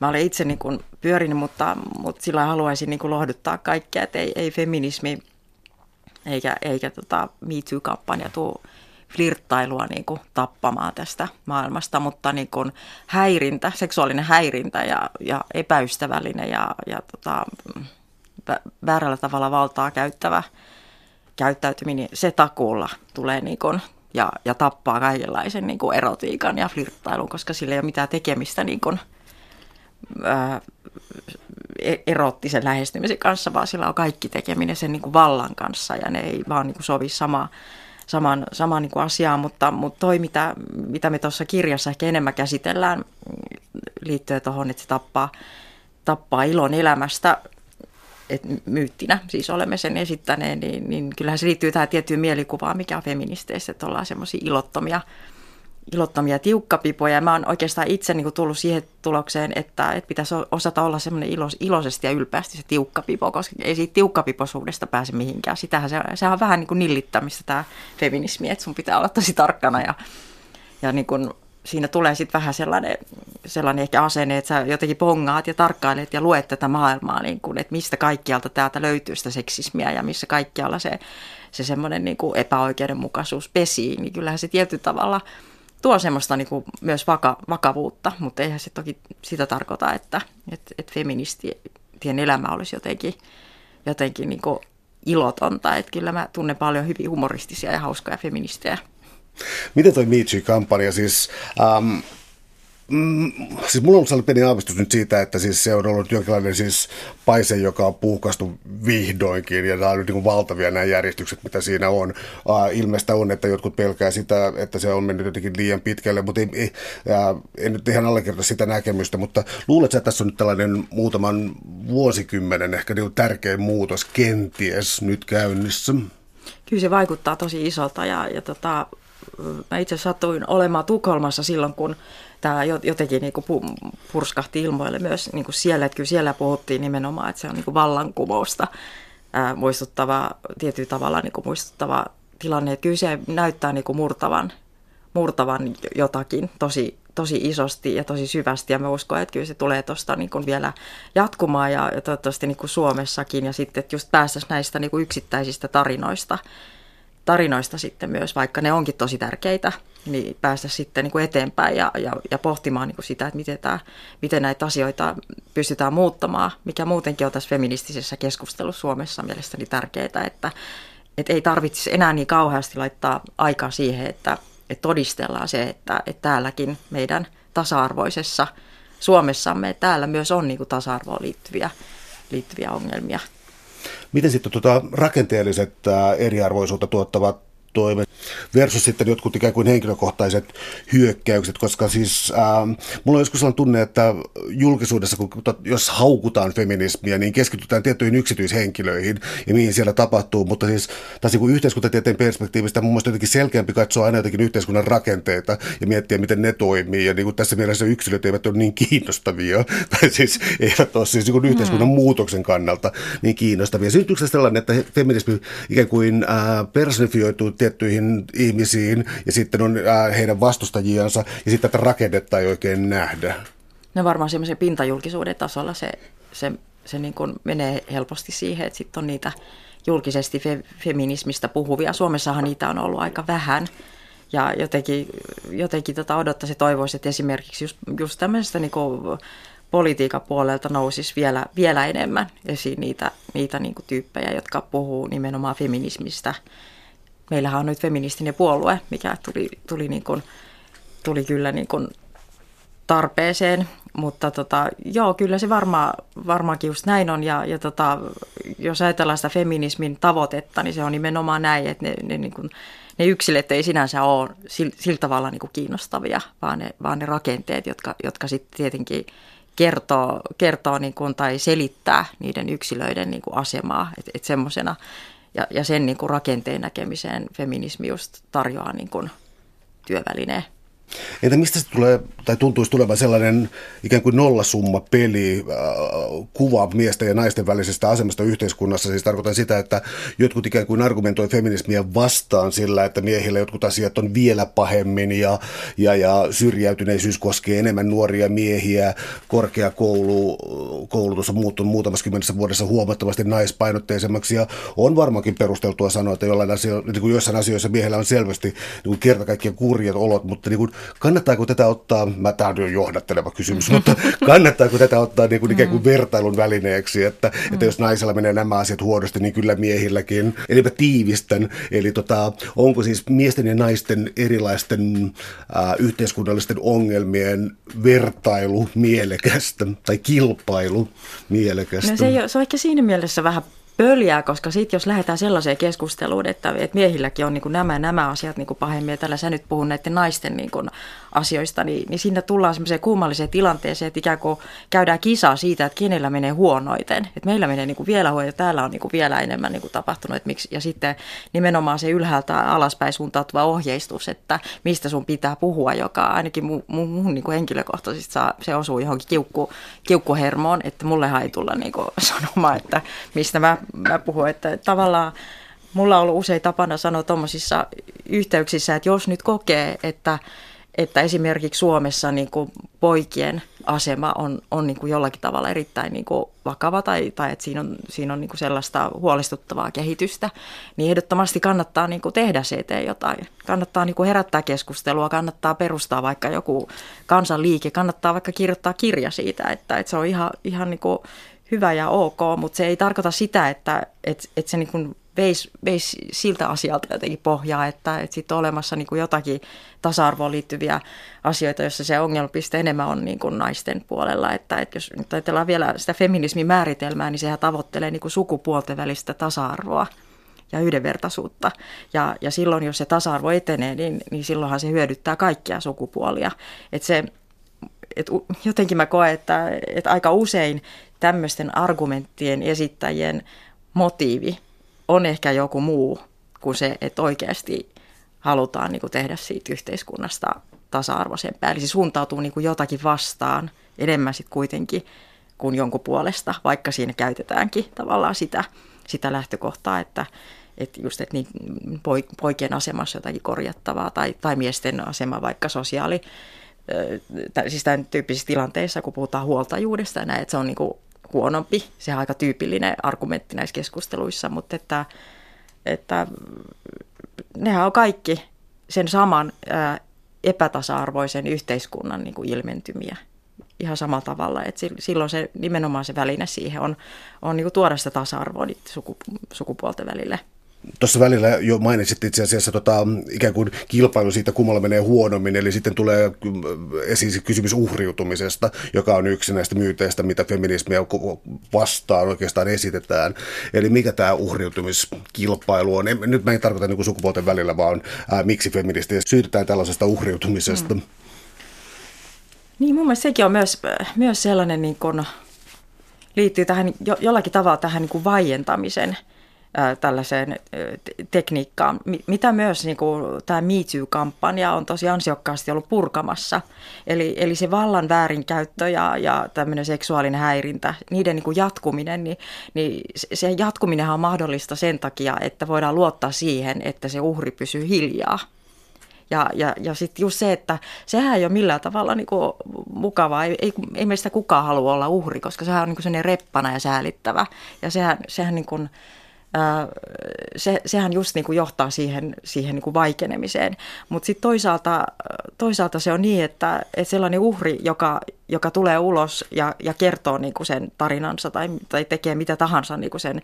mä olen itse niin kuin pyörinyt, mutta, mutta sillä haluaisin niin kuin lohduttaa kaikkea, että ei, ei feminismi eikä, eikä tota Me Too-kampanja tule flirttailua niin kuin tappamaan tästä maailmasta, mutta niin kuin häirintä, seksuaalinen häirintä ja, ja epäystävällinen ja, ja tota, väärällä tavalla valtaa käyttävä käyttäytyminen, se takuulla tulee niin kuin, ja, ja tappaa kaikenlaisen niin kuin erotiikan ja flirttailun, koska sillä ei ole mitään tekemistä niin kuin, ää, e-, erottisen lähestymisen kanssa, vaan sillä on kaikki tekeminen sen niin kuin vallan kanssa ja ne ei vaan niin kuin sovi samaa saman, saman niin kuin asiaan, mutta, mutta toi, mitä, mitä me tuossa kirjassa ehkä enemmän käsitellään liittyen tuohon, että se tappaa, tappaa ilon elämästä, että myyttinä siis olemme sen esittäneet, niin, niin kyllähän se liittyy tähän tiettyyn mielikuvaan, mikä on feministeissä, että ollaan semmoisia ilottomia ilottomia tiukkapipoja. Mä oon oikeastaan itse niin kuin tullut siihen tulokseen, että, että pitäisi osata olla semmoinen ilos, iloisesti ja ylpeästi se tiukkapipo, koska ei siitä tiukkapiposuudesta pääse mihinkään. Sitähän se, sehän on vähän niin kuin nillittämistä tämä feminismi, että sun pitää olla tosi tarkkana ja, ja niin kuin siinä tulee sitten vähän sellainen, sellainen ehkä asenne, että sä jotenkin pongaat ja tarkkailet ja luet tätä maailmaa, niin kuin, että mistä kaikkialta täältä löytyy sitä seksismiä ja missä kaikkialla se, se semmoinen niin kuin epäoikeudenmukaisuus pesii, niin kyllähän se tietyllä tavalla – tuo semmoista niin kuin myös vaka, vakavuutta, mutta eihän se toki sitä tarkoita, että, että, että feministien elämä olisi jotenkin, jotenkin niin kuin ilotonta. Että kyllä mä tunnen paljon hyvin humoristisia ja hauskoja feministejä. Miten toi Me kampanja siis... Um, Mm, siis mulla on ollut sellainen pieni aavistus nyt siitä, että siis se on ollut jonkinlainen siis paise, joka on puukastu vihdoinkin, ja nämä on nyt niin valtavia nämä järjestykset, mitä siinä on. Uh, ilmeistä on, että jotkut pelkää sitä, että se on mennyt jotenkin liian pitkälle, mutta ei, ei, uh, en nyt ihan allekirjoita sitä näkemystä, mutta luuletko, että tässä on nyt tällainen muutaman vuosikymmenen ehkä niin tärkein muutos kenties nyt käynnissä? Kyllä se vaikuttaa tosi isolta, ja, ja tota, mä itse satuin olemaan Tukholmassa silloin, kun tämä jotenkin niin kuin purskahti ilmoille myös niin kuin siellä, että kyllä siellä puhuttiin nimenomaan, että se on niin kuin vallankumousta ää, muistuttava, tietyllä tavalla niin kuin muistuttava tilanne, että kyllä se näyttää niin kuin murtavan, murtavan jotakin tosi, tosi isosti ja tosi syvästi. Ja mä uskon, että kyllä se tulee tuosta niin vielä jatkumaan ja, ja toivottavasti niin kuin Suomessakin. Ja sitten, että just päästäisiin näistä niin kuin yksittäisistä tarinoista tarinoista sitten myös, vaikka ne onkin tosi tärkeitä, niin päästä sitten niin kuin eteenpäin ja, ja, ja pohtimaan niin kuin sitä, että miten, tämä, miten näitä asioita pystytään muuttamaan, mikä muutenkin on tässä feministisessä keskustelussa Suomessa mielestäni tärkeää, että, että ei tarvitsisi enää niin kauheasti laittaa aikaa siihen, että, että todistellaan se, että, että täälläkin meidän tasa-arvoisessa Suomessamme, täällä myös on niin kuin tasa-arvoon liittyviä, liittyviä ongelmia. Miten sitten tuota, rakenteelliset eriarvoisuutta tuottavat toimet versus sitten jotkut ikään kuin henkilökohtaiset hyökkäykset, koska siis ähm, mulla on joskus sellainen tunne, että julkisuudessa, kun, jos haukutaan feminismiä, niin keskitytään tiettyihin yksityishenkilöihin ja mihin siellä tapahtuu, mutta siis taas niin kuin yhteiskuntatieteen perspektiivistä mun mielestä jotenkin selkeämpi katsoa aina jotenkin yhteiskunnan rakenteita ja miettiä, miten ne toimii ja niin kuin tässä mielessä yksilöt eivät ole niin kiinnostavia, tai siis eivät ole siis niin kuin yhteiskunnan mm. muutoksen kannalta niin kiinnostavia. Syntyykö sellainen, että feminismi ikään kuin äh, personifioituu tiettyihin ihmisiin ja sitten on äh, heidän vastustajiansa ja sitten tätä rakennetta ei oikein nähdä. No varmaan semmoisen pintajulkisuuden tasolla se, se, se niin kuin menee helposti siihen, että sitten on niitä julkisesti fe, feminismistä puhuvia. Suomessahan niitä on ollut aika vähän. Ja jotenkin, jotenkin tota odottaisi ja toivoisi, että esimerkiksi just, just tämmöisestä niin kuin politiikan puolelta nousisi vielä, vielä enemmän esiin niitä, niitä niin kuin tyyppejä, jotka puhuu nimenomaan feminismistä meillähän on nyt feministinen puolue, mikä tuli, tuli, niin kuin, tuli kyllä niin kuin tarpeeseen, mutta tota, joo, kyllä se varma, varmaankin just näin on, ja, ja tota, jos ajatellaan sitä feminismin tavoitetta, niin se on nimenomaan näin, että ne, ne, niin kuin, ne yksilöt ei sinänsä ole sillä, sillä tavalla niin kuin kiinnostavia, vaan ne, vaan ne rakenteet, jotka, jotka sitten tietenkin kertoo, kertoo niin kuin, tai selittää niiden yksilöiden niin kuin asemaa, että et semmoisena ja, ja sen niin kuin rakenteen näkemiseen feminismi just tarjoaa niin kuin työvälineen. Entä mistä se tulee, tai tuntuisi tulevan sellainen ikään kuin nollasumma peli, äh, kuva miesten ja naisten välisestä asemasta yhteiskunnassa? Siis tarkoitan sitä, että jotkut ikään kuin argumentoi feminismiä vastaan sillä, että miehillä jotkut asiat on vielä pahemmin ja, ja, ja syrjäytyneisyys koskee enemmän nuoria miehiä, korkeakoulu, koulutus on muuttunut muutamassa kymmenessä vuodessa huomattavasti naispainotteisemmaksi ja on varmaankin perusteltua sanoa, että jollain asio, niin kuin joissain asioissa miehillä on selvästi niin kerta kaikkiaan kurjat olot, mutta niin kuin kannattaako tätä ottaa, mä tämä on jo johdatteleva kysymys, mutta kannattaako tätä ottaa niin kuin ikään kuin vertailun välineeksi, että, mm. että jos naisella menee nämä asiat huonosti, niin kyllä miehilläkin. Eli mä tiivistän, eli tota, onko siis miesten ja naisten erilaisten äh, yhteiskunnallisten ongelmien vertailu mielekästä tai kilpailu mielekästä? No se, ei ole, se on ehkä siinä mielessä vähän pöljää, koska sitten jos lähdetään sellaiseen keskusteluun, että, että miehilläkin on niin kuin nämä nämä asiat niin kuin pahemmin, ja tällä sä nyt puhun näiden naisten niin kuin asioista, niin, niin siinä tullaan semmoiseen kummalliseen tilanteeseen, että ikään kuin käydään kisaa siitä, että kenellä menee huonoiten. Että meillä menee niin kuin vielä huono, ja täällä on niin kuin vielä enemmän niin kuin tapahtunut. Että miksi, ja sitten nimenomaan se ylhäältä alaspäin suuntautuva ohjeistus, että mistä sun pitää puhua, joka ainakin mun, mun niin kuin henkilökohtaisesti saa, se osuu johonkin kiukku, kiukkuhermoon, että mullehan ei tulla niin kuin sanomaan, että mistä mä, mä puhun. Että tavallaan mulla on ollut usein tapana sanoa tuommoisissa yhteyksissä, että jos nyt kokee, että että esimerkiksi Suomessa niin kuin poikien asema on, on niin kuin jollakin tavalla erittäin niin kuin vakava tai, tai että siinä on, siinä on niin kuin sellaista huolestuttavaa kehitystä, niin ehdottomasti kannattaa niin kuin tehdä se eteen jotain. Kannattaa niin kuin herättää keskustelua, kannattaa perustaa vaikka joku kansanliike, kannattaa vaikka kirjoittaa kirja siitä, että, että se on ihan, ihan niin kuin hyvä ja ok, mutta se ei tarkoita sitä, että, että, että se niin kuin veisi, veisi siltä asialta jotenkin pohjaa, että, että sitten on olemassa niin kuin jotakin tasa-arvoon liittyviä asioita, joissa se ongelmapiste enemmän on niin kuin naisten puolella. Että, että jos nyt ajatellaan vielä sitä feminismin määritelmää, niin sehän tavoittelee niin kuin sukupuolten välistä tasa-arvoa ja yhdenvertaisuutta. Ja, ja silloin, jos se tasa-arvo etenee, niin, niin silloinhan se hyödyttää kaikkia sukupuolia. Että se, et jotenkin mä koen, että, että aika usein tämmöisten argumenttien esittäjien motiivi on ehkä joku muu kuin se, että oikeasti halutaan niin kuin tehdä siitä yhteiskunnasta tasa-arvoisempaa. Eli se suuntautuu niin kuin jotakin vastaan enemmän sitten kuitenkin kuin jonkun puolesta, vaikka siinä käytetäänkin tavallaan sitä, sitä lähtökohtaa, että, että just että niin poikien asemassa jotakin korjattavaa tai, tai miesten asema vaikka sosiaali, siis tämän tyyppisissä tilanteissa, kun puhutaan huoltajuudesta näin, että se on niin kuin huonompi. Se on aika tyypillinen argumentti näissä keskusteluissa, mutta että, että nehän on kaikki sen saman ää, epätasa-arvoisen yhteiskunnan niin kuin ilmentymiä ihan samalla tavalla. Että silloin se, nimenomaan se väline siihen on, on niin kuin tuoda sitä tasa-arvoa suku, sukupuolten välille. Tuossa välillä jo mainitsit itse asiassa tota, ikään kuin kilpailu siitä, kummalla menee huonommin, eli sitten tulee esiin kysymys uhriutumisesta, joka on yksi näistä myyteistä, mitä feminismiä vastaan oikeastaan esitetään. Eli mikä tämä uhriutumiskilpailu on? En, nyt mä en tarkoita niin sukupuolten välillä, vaan ää, miksi feministiä syytetään tällaisesta uhriutumisesta. Mm. Niin, mun mielestä sekin on myös, myös sellainen, niin kun, liittyy tähän jo, jollakin tavalla tähän niin kuin vaientamisen – tällaiseen tekniikkaan, mitä myös niin kuin, tämä Me Too-kampanja on tosi ansiokkaasti ollut purkamassa. Eli, eli se vallan väärinkäyttö ja, ja tämmöinen seksuaalinen häirintä, niiden niin kuin jatkuminen, niin, niin se jatkuminen on mahdollista sen takia, että voidaan luottaa siihen, että se uhri pysyy hiljaa. Ja, ja, ja sitten just se, että sehän ei ole millään tavalla niin kuin mukavaa, ei, ei, ei meistä kukaan halua olla uhri, koska sehän on niin kuin sellainen reppana ja säälittävä. Ja sehän, sehän niin kuin, se, sehän just niin kuin johtaa siihen, siihen niin kuin vaikenemiseen. Mutta sitten toisaalta, toisaalta se on niin, että, että sellainen uhri, joka, joka tulee ulos ja, ja kertoo niin kuin sen tarinansa tai, tai tekee mitä tahansa niin kuin sen,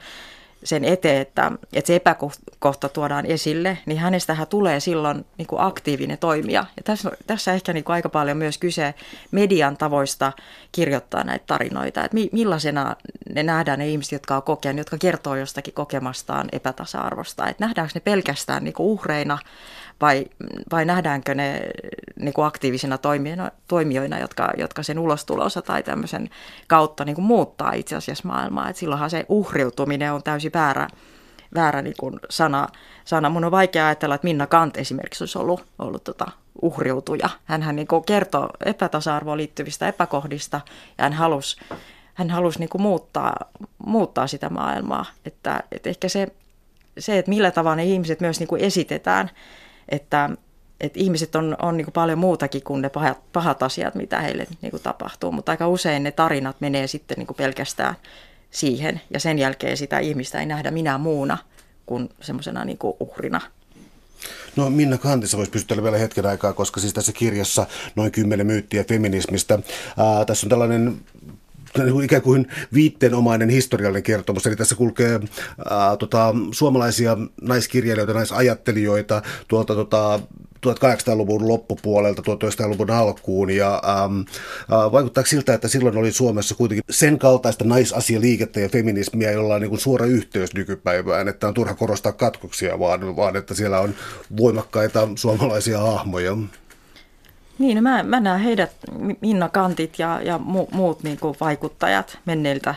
sen eteen, että, että se epäkohta tuodaan esille, niin hänestähän tulee silloin niin kuin aktiivinen toimija. Ja tässä, tässä ehkä niin kuin aika paljon myös kyse median tavoista kirjoittaa näitä tarinoita, että millaisena ne nähdään ne ihmiset, jotka on kokenut, jotka kertoo jostakin kokemastaan epätasa-arvosta. Että nähdäänkö ne pelkästään niin kuin uhreina vai, vai nähdäänkö ne niin kuin aktiivisina toimijoina, toimijoina jotka, jotka sen ulostulonsa tai tämmöisen kautta niin kuin muuttaa itse asiassa maailmaa. Et silloinhan se uhriutuminen on täysin väärä, väärä niin kuin sana, sana. Mun on vaikea ajatella, että Minna Kant esimerkiksi olisi ollut, ollut tota uhriutuja. Hänhän niin kuin kertoo epätasa-arvoon liittyvistä epäkohdista ja hän halusi hän halusi niin kuin muuttaa, muuttaa sitä maailmaa. Että, että ehkä se, se, että millä tavalla ne ihmiset myös niin kuin esitetään, että, että ihmiset on, on niin kuin paljon muutakin kuin ne pahat, pahat asiat, mitä heille niin kuin tapahtuu, mutta aika usein ne tarinat menee sitten niin kuin pelkästään siihen ja sen jälkeen sitä ihmistä ei nähdä minä muuna kuin semmoisena niin uhrina. No Minna Kantissa voisi pysytellä vielä hetken aikaa, koska siis tässä kirjassa noin kymmenen myyttiä feminismistä. Ää, tässä on tällainen ikään kuin viitteenomainen historiallinen kertomus. Eli tässä kulkee ää, tota, suomalaisia naiskirjailijoita, naisajattelijoita tuolta tota, 1800-luvun loppupuolelta 1900-luvun alkuun ja ähm, äh, vaikuttaa siltä, että silloin oli Suomessa kuitenkin sen kaltaista naisasialiikettä ja feminismiä, jolla on niin kuin suora yhteys nykypäivään, että on turha korostaa katkoksia, vaan, vaan että siellä on voimakkaita suomalaisia hahmoja. Niin, no mä, mä näen heidät, Minna Kantit ja, ja mu, muut niin kuin vaikuttajat menneiltä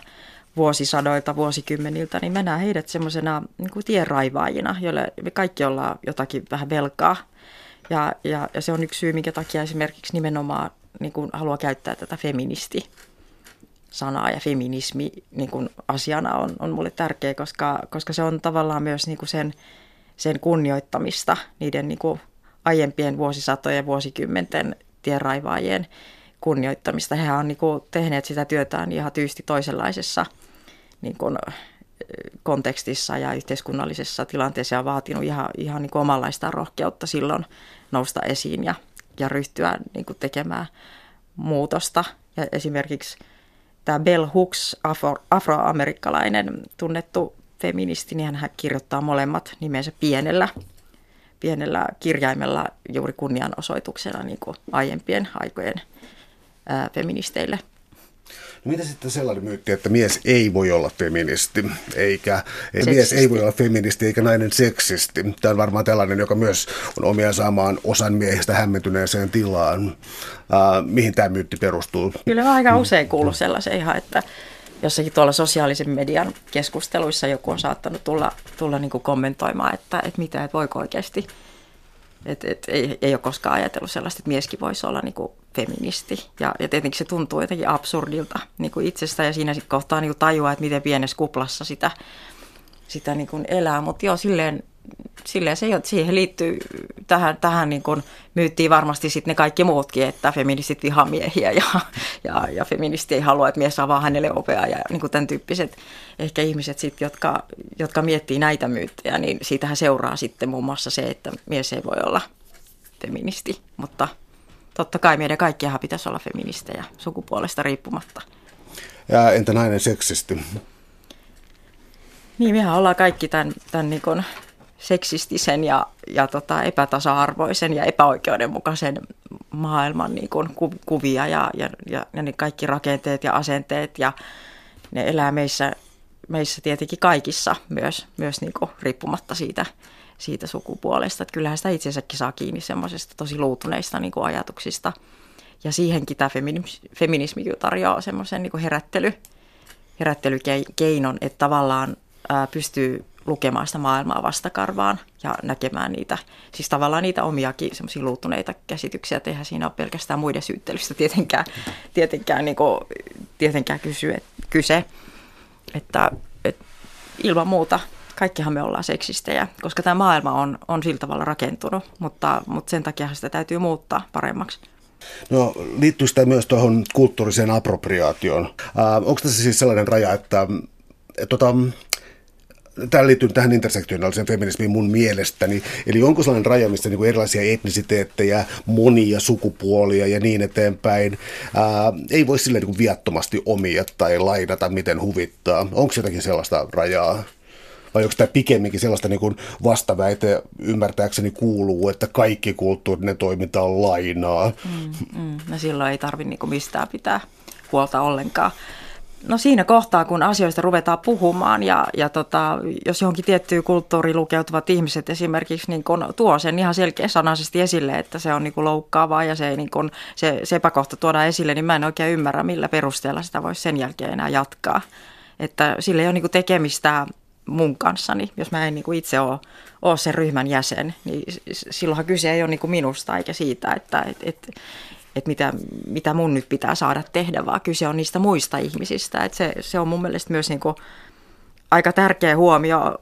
vuosisadoilta, vuosikymmeniltä, niin mä näen heidät semmoisena niin tienraivaajina, joille me kaikki ollaan jotakin vähän velkaa. Ja, ja, ja se on yksi syy, minkä takia esimerkiksi nimenomaan niin kuin haluaa käyttää tätä feministi sanaa ja feminismi niin kuin asiana on, on mulle tärkeä, koska, koska se on tavallaan myös niin kuin sen, sen kunnioittamista niiden niin kuin aiempien vuosisatojen, vuosikymmenten tienraivaajien kunnioittamista. He on niin tehneet sitä työtään ihan tyysti toisenlaisessa niin kuin, kontekstissa ja yhteiskunnallisessa tilanteessa ja vaatinut ihan, ihan niin omanlaista rohkeutta silloin nousta esiin ja, ja ryhtyä niin kuin tekemään muutosta. Ja esimerkiksi tämä Bell Hooks, afro, afroamerikkalainen tunnettu feministi, niin hän kirjoittaa molemmat nimensä pienellä pienellä kirjaimella juuri kunnianosoituksena niin kuin aiempien aikojen ää, feministeille. No mitä sitten sellainen myytti, että mies ei voi olla feministi, eikä seksisti. mies ei voi olla feministi eikä nainen seksisti. Tämä on varmaan tällainen, joka myös on omia saamaan osan miehistä hämmentyneeseen tilaan. Äh, mihin tämä myytti perustuu? Kyllä mä aika usein kuullut sellaisen ihan, että jossakin tuolla sosiaalisen median keskusteluissa joku on saattanut tulla, tulla niin kuin kommentoimaan, että, että mitä, että voiko oikeasti, että, että ei, ei ole koskaan ajatellut sellaista, että mieskin voisi olla niin kuin feministi. Ja, ja tietenkin se tuntuu jotenkin absurdilta niin kuin itsestä ja siinä sitten kohtaa niin kuin tajua, että miten pienessä kuplassa sitä, sitä niin kuin elää. Mutta joo, silleen silleen se, siihen liittyy tähän, tähän niin kuin myyttiin varmasti sitten ne kaikki muutkin, että feministit vihaa miehiä ja, ja, ja feministi ei halua, että mies saa vaan hänelle opea ja niin kuin tämän tyyppiset ehkä ihmiset sitten, jotka, jotka miettii näitä myyttejä, niin siitähän seuraa sitten muun muassa se, että mies ei voi olla feministi, mutta totta kai meidän kaikkiahan pitäisi olla feministejä sukupuolesta riippumatta. Ja entä nainen seksisti? Niin, mehän ollaan kaikki tämän, tämän niin kuin seksistisen ja, ja tota epätasa-arvoisen ja epäoikeudenmukaisen maailman niin kuin kuvia ja, ja, ja, ja ne kaikki rakenteet ja asenteet ja ne elää meissä, meissä tietenkin kaikissa myös, myös niin kuin riippumatta siitä, siitä sukupuolesta. Että kyllähän sitä itsensäkin saa kiinni semmoisesta tosi luutuneista niin kuin ajatuksista. Ja siihenkin tämä feminismi, feminismi tarjoaa semmoisen niin herättely, herättelykeinon, että tavallaan ää, pystyy lukemaan sitä maailmaa vastakarvaan ja näkemään niitä, siis tavallaan niitä omiakin semmoisia luuttuneita käsityksiä, eihän siinä ole pelkästään muiden syyttelystä tietenkään, tietenkään, niin kuin, tietenkään kysy, kyse, että, että ilman muuta kaikkihan me ollaan seksistejä, koska tämä maailma on, on sillä tavalla rakentunut, mutta, mutta sen takia sitä täytyy muuttaa paremmaksi. No liittyy sitä myös tuohon kulttuuriseen appropriaatioon. Äh, onko tässä siis sellainen raja, että, että tota, tämä liittyy tähän intersektionaaliseen feminismiin mun mielestäni. Eli onko sellainen raja, missä niin kuin erilaisia etnisiteettejä, monia sukupuolia ja niin eteenpäin ää, ei voi silleen niin kuin viattomasti omia tai lainata, miten huvittaa. Onko jotakin sellaista rajaa? Vai onko tämä pikemminkin sellaista niin kuin vastaväite ymmärtääkseni kuuluu, että kaikki kulttuurinen toiminta on lainaa? Mm, mm. No silloin ei tarvitse niin mistään pitää huolta ollenkaan. No siinä kohtaa, kun asioista ruvetaan puhumaan ja, ja tota, jos johonkin tiettyyn kulttuuriin lukeutuvat ihmiset esimerkiksi niin kun tuo sen ihan selkeäsanaisesti esille, että se on niin loukkaavaa ja se, niin kun, se, se epäkohta tuodaan esille, niin mä en oikein ymmärrä, millä perusteella sitä voisi sen jälkeen enää jatkaa. Että sillä ei ole niin tekemistä mun kanssani, jos mä en niin kuin itse ole, ole sen ryhmän jäsen, niin silloinhan kyse ei ole niin minusta eikä siitä, että et, et, että mitä, mitä mun nyt pitää saada tehdä, vaan kyse on niistä muista ihmisistä. Että se, se on mun mielestä myös niin kuin aika tärkeä huomio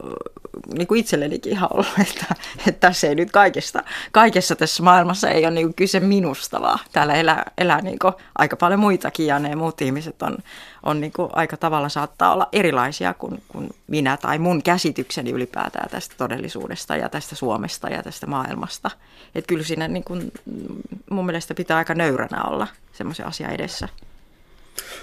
niin kuin itsellenikin ihan ollut, että, että tässä ei nyt kaikesta, kaikessa tässä maailmassa ei ole niin kuin kyse minusta, vaan täällä elää, elää niin kuin aika paljon muitakin ja ne muut ihmiset on, on niin kuin aika tavalla saattaa olla erilaisia kuin, kuin minä tai mun käsitykseni ylipäätään tästä todellisuudesta ja tästä Suomesta ja tästä maailmasta. Että kyllä siinä niin kuin, mun mielestä pitää aika nöyränä olla semmoisen asian edessä.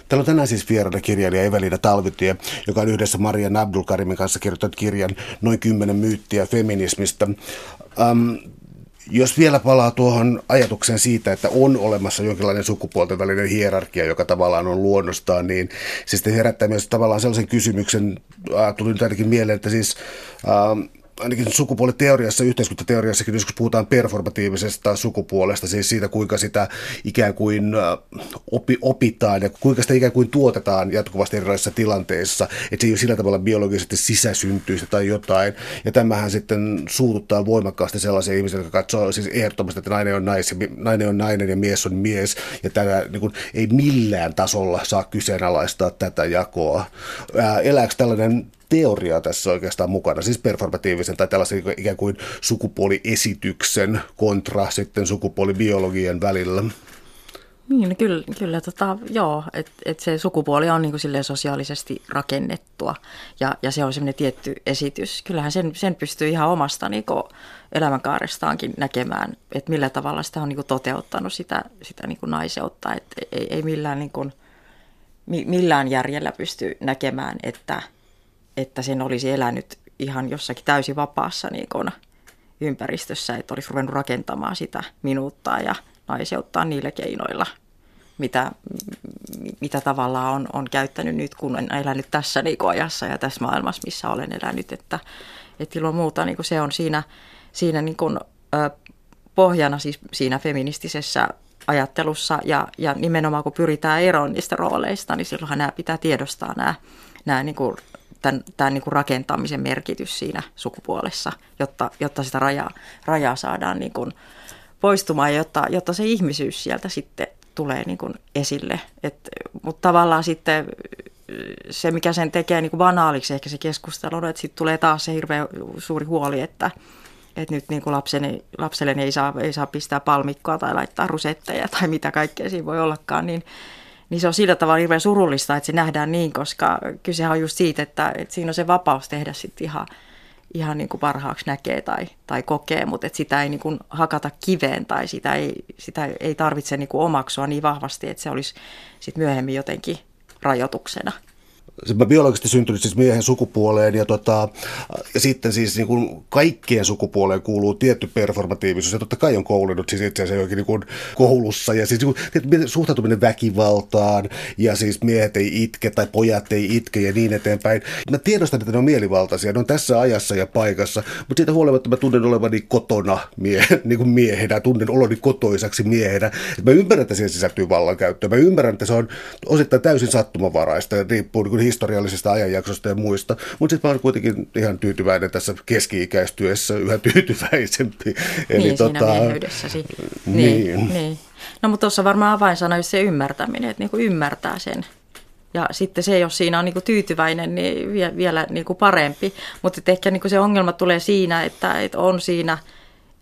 Täällä on tänään siis vieraana kirjailija Evelina Talvitie, joka on yhdessä Maria Abdulkarimin kanssa kirjoittanut kirjan Noin kymmenen myyttiä feminismistä. Um, jos vielä palaa tuohon ajatukseen siitä, että on olemassa jonkinlainen sukupuolten välinen hierarkia, joka tavallaan on luonnostaan, niin se sitten herättää myös tavallaan sellaisen kysymyksen, äh, tuli nyt ainakin mieleen, että siis äh, ainakin sukupuoliteoriassa, yhteiskuntateoriassakin joskus puhutaan performatiivisesta sukupuolesta, siis siitä kuinka sitä ikään kuin opi, opitaan ja kuinka sitä ikään kuin tuotetaan jatkuvasti erilaisissa tilanteissa, että se ei ole sillä tavalla biologisesti sisäsyntyistä tai jotain. Ja tämähän sitten suututtaa voimakkaasti sellaisia ihmisiä, jotka katsoo siis ehdottomasti, että nainen on, nais, nainen on nainen ja mies on mies, ja tätä niin kuin, ei millään tasolla saa kyseenalaistaa tätä jakoa. Ää, elääkö tällainen teoriaa tässä oikeastaan mukana, siis performatiivisen tai tällaisen ikään kuin sukupuoliesityksen kontra sitten sukupuolibiologian välillä. Niin, kyllä, kyllä tota, joo, että et se sukupuoli on niin kuin sosiaalisesti rakennettua ja, ja se on semmoinen tietty esitys. Kyllähän sen, sen pystyy ihan omasta niin kuin elämänkaarestaan,kin näkemään, että millä tavalla sitä on niin kuin toteuttanut sitä, sitä niin kuin naiseutta. Et ei, ei millään, niin kuin, millään järjellä pysty näkemään, että – että sen olisi elänyt ihan jossakin täysin vapaassa niin kuin ympäristössä, että olisi ruvennut rakentamaan sitä minuuttaa ja naiseuttaa niillä keinoilla, mitä, mitä tavallaan on, on käyttänyt nyt, kun on elänyt tässä niin ajassa ja tässä maailmassa, missä olen elänyt. Että, että ilman muuta niin se on siinä, siinä niin kuin, ö, pohjana siis siinä feministisessä ajattelussa ja, ja nimenomaan kun pyritään eroon niistä rooleista, niin silloinhan nämä pitää tiedostaa nämä, nämä niin kuin tämän, tämän niin kuin rakentamisen merkitys siinä sukupuolessa, jotta, jotta sitä rajaa, rajaa saadaan niin kuin poistumaan, jotta, jotta se ihmisyys sieltä sitten tulee niin kuin esille. Mutta tavallaan sitten se, mikä sen tekee niin kuin banaaliksi ehkä se keskustelu, että sitten tulee taas se hirveän suuri huoli, että, että nyt niin kuin lapseni, lapselle ei saa, ei saa pistää palmikkoa tai laittaa rusetteja tai mitä kaikkea siinä voi ollakaan, niin, niin se on sillä tavalla hirveän surullista, että se nähdään niin, koska kysehän on just siitä, että, että siinä on se vapaus tehdä sitten ihan, ihan niin kuin parhaaksi näkee tai, tai kokee, mutta että sitä ei niin kuin hakata kiveen tai sitä ei, sitä ei tarvitse niin kuin omaksua niin vahvasti, että se olisi sitten myöhemmin jotenkin rajoituksena. Biologisesti syntynyt siis miehen sukupuoleen ja, tota, ja sitten siis niin kuin kaikkien sukupuoleen kuuluu tietty performatiivisuus ja totta kai on koulunut siis itse asiassa jokin niin kuin koulussa ja siis niin kuin, suhtautuminen väkivaltaan ja siis miehet ei itke tai pojat ei itke ja niin eteenpäin. Mä tiedostan, että ne on mielivaltaisia, ne on tässä ajassa ja paikassa, mutta siitä huolimatta mä tunnen olevani kotona mie, niin kuin miehenä, tunnen oloni kotoisaksi miehenä. Mä ymmärrän, että siihen sisältyy vallankäyttöä. Mä ymmärrän, että se on osittain täysin sattumavaraista ja riippuu niin historiallisista ajanjaksosta ja muista, mutta sitten mä olen kuitenkin ihan tyytyväinen tässä keski-ikäistyessä, yhä tyytyväisempi. Eli niin, tota, siinä niin, niin. niin. No mutta tuossa varmaan avainsana just se ymmärtäminen, että niinku ymmärtää sen. Ja sitten se, jos siinä on niinku tyytyväinen, niin vie, vielä niinku parempi. Mutta ehkä niinku se ongelma tulee siinä, että, että on siinä,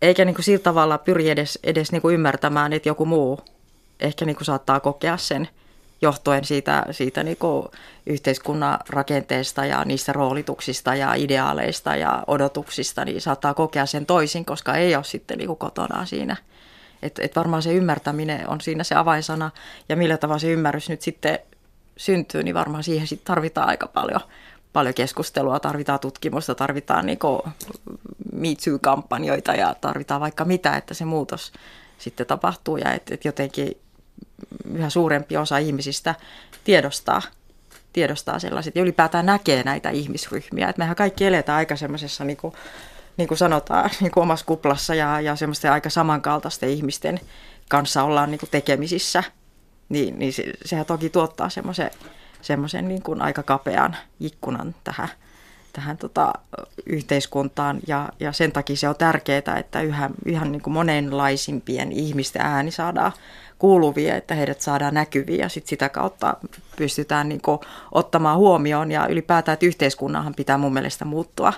eikä niinku sillä tavalla pyri edes, edes niinku ymmärtämään, että joku muu ehkä niinku saattaa kokea sen johtuen siitä, siitä niin kuin yhteiskunnan rakenteesta ja niistä roolituksista ja ideaaleista ja odotuksista, niin saattaa kokea sen toisin, koska ei ole sitten niin kotona siinä. Et, et varmaan se ymmärtäminen on siinä se avainsana ja millä tavalla se ymmärrys nyt sitten syntyy, niin varmaan siihen sitten tarvitaan aika paljon, paljon keskustelua, tarvitaan tutkimusta, tarvitaan niin Me Too-kampanjoita ja tarvitaan vaikka mitä, että se muutos sitten tapahtuu ja että et jotenkin yhä suurempi osa ihmisistä tiedostaa, tiedostaa sellaiset ja ylipäätään näkee näitä ihmisryhmiä. Et mehän kaikki eletään aika semmoisessa, niin kuin, niin kuin sanotaan, niin kuin omassa kuplassa ja, ja semmoisten aika samankaltaisten ihmisten kanssa ollaan niin kuin tekemisissä. Niin, niin se, sehän toki tuottaa semmoisen, semmoisen niin kuin aika kapean ikkunan tähän, tähän tota, yhteiskuntaan ja, ja sen takia se on tärkeää, että yhä, yhä niin kuin monenlaisimpien ihmisten ääni saadaan kuuluvia, että heidät saadaan näkyviä ja sit sitä kautta pystytään niin kuin ottamaan huomioon ja ylipäätään, että yhteiskunnanhan pitää mun mielestä muuttua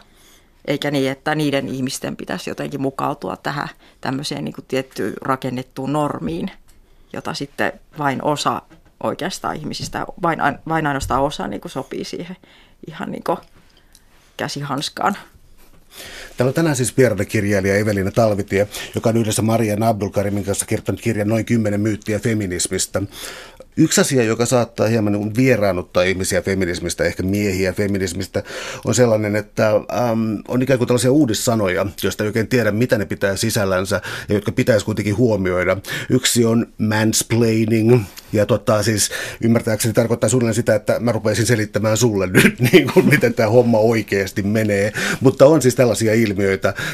eikä niin, että niiden ihmisten pitäisi jotenkin mukautua tähän tämmöiseen niin kuin tiettyyn rakennettuun normiin, jota sitten vain osa oikeastaan ihmisistä, vain, vain ainoastaan osa niin kuin sopii siihen ihan niin kuin käsihanskaan. Täällä on tänään siis vieraana kirjailija Evelina Talvitie, joka on yhdessä Maria Abdulkarimin kanssa kirjoittanut kirjan Noin kymmenen myyttiä feminismistä. Yksi asia, joka saattaa hieman niin vieraannuttaa ihmisiä feminismistä, ehkä miehiä feminismistä, on sellainen, että äm, on ikään kuin tällaisia uudissanoja, joista ei oikein tiedä, mitä ne pitää sisällänsä ja jotka pitäisi kuitenkin huomioida. Yksi on mansplaining, ja tota, siis ymmärtääkseni tarkoittaa suunnilleen sitä, että mä rupeisin selittämään sulle nyt, niin kuin, miten tämä homma oikeasti menee. Mutta on siis tällaisia ilmiöitä,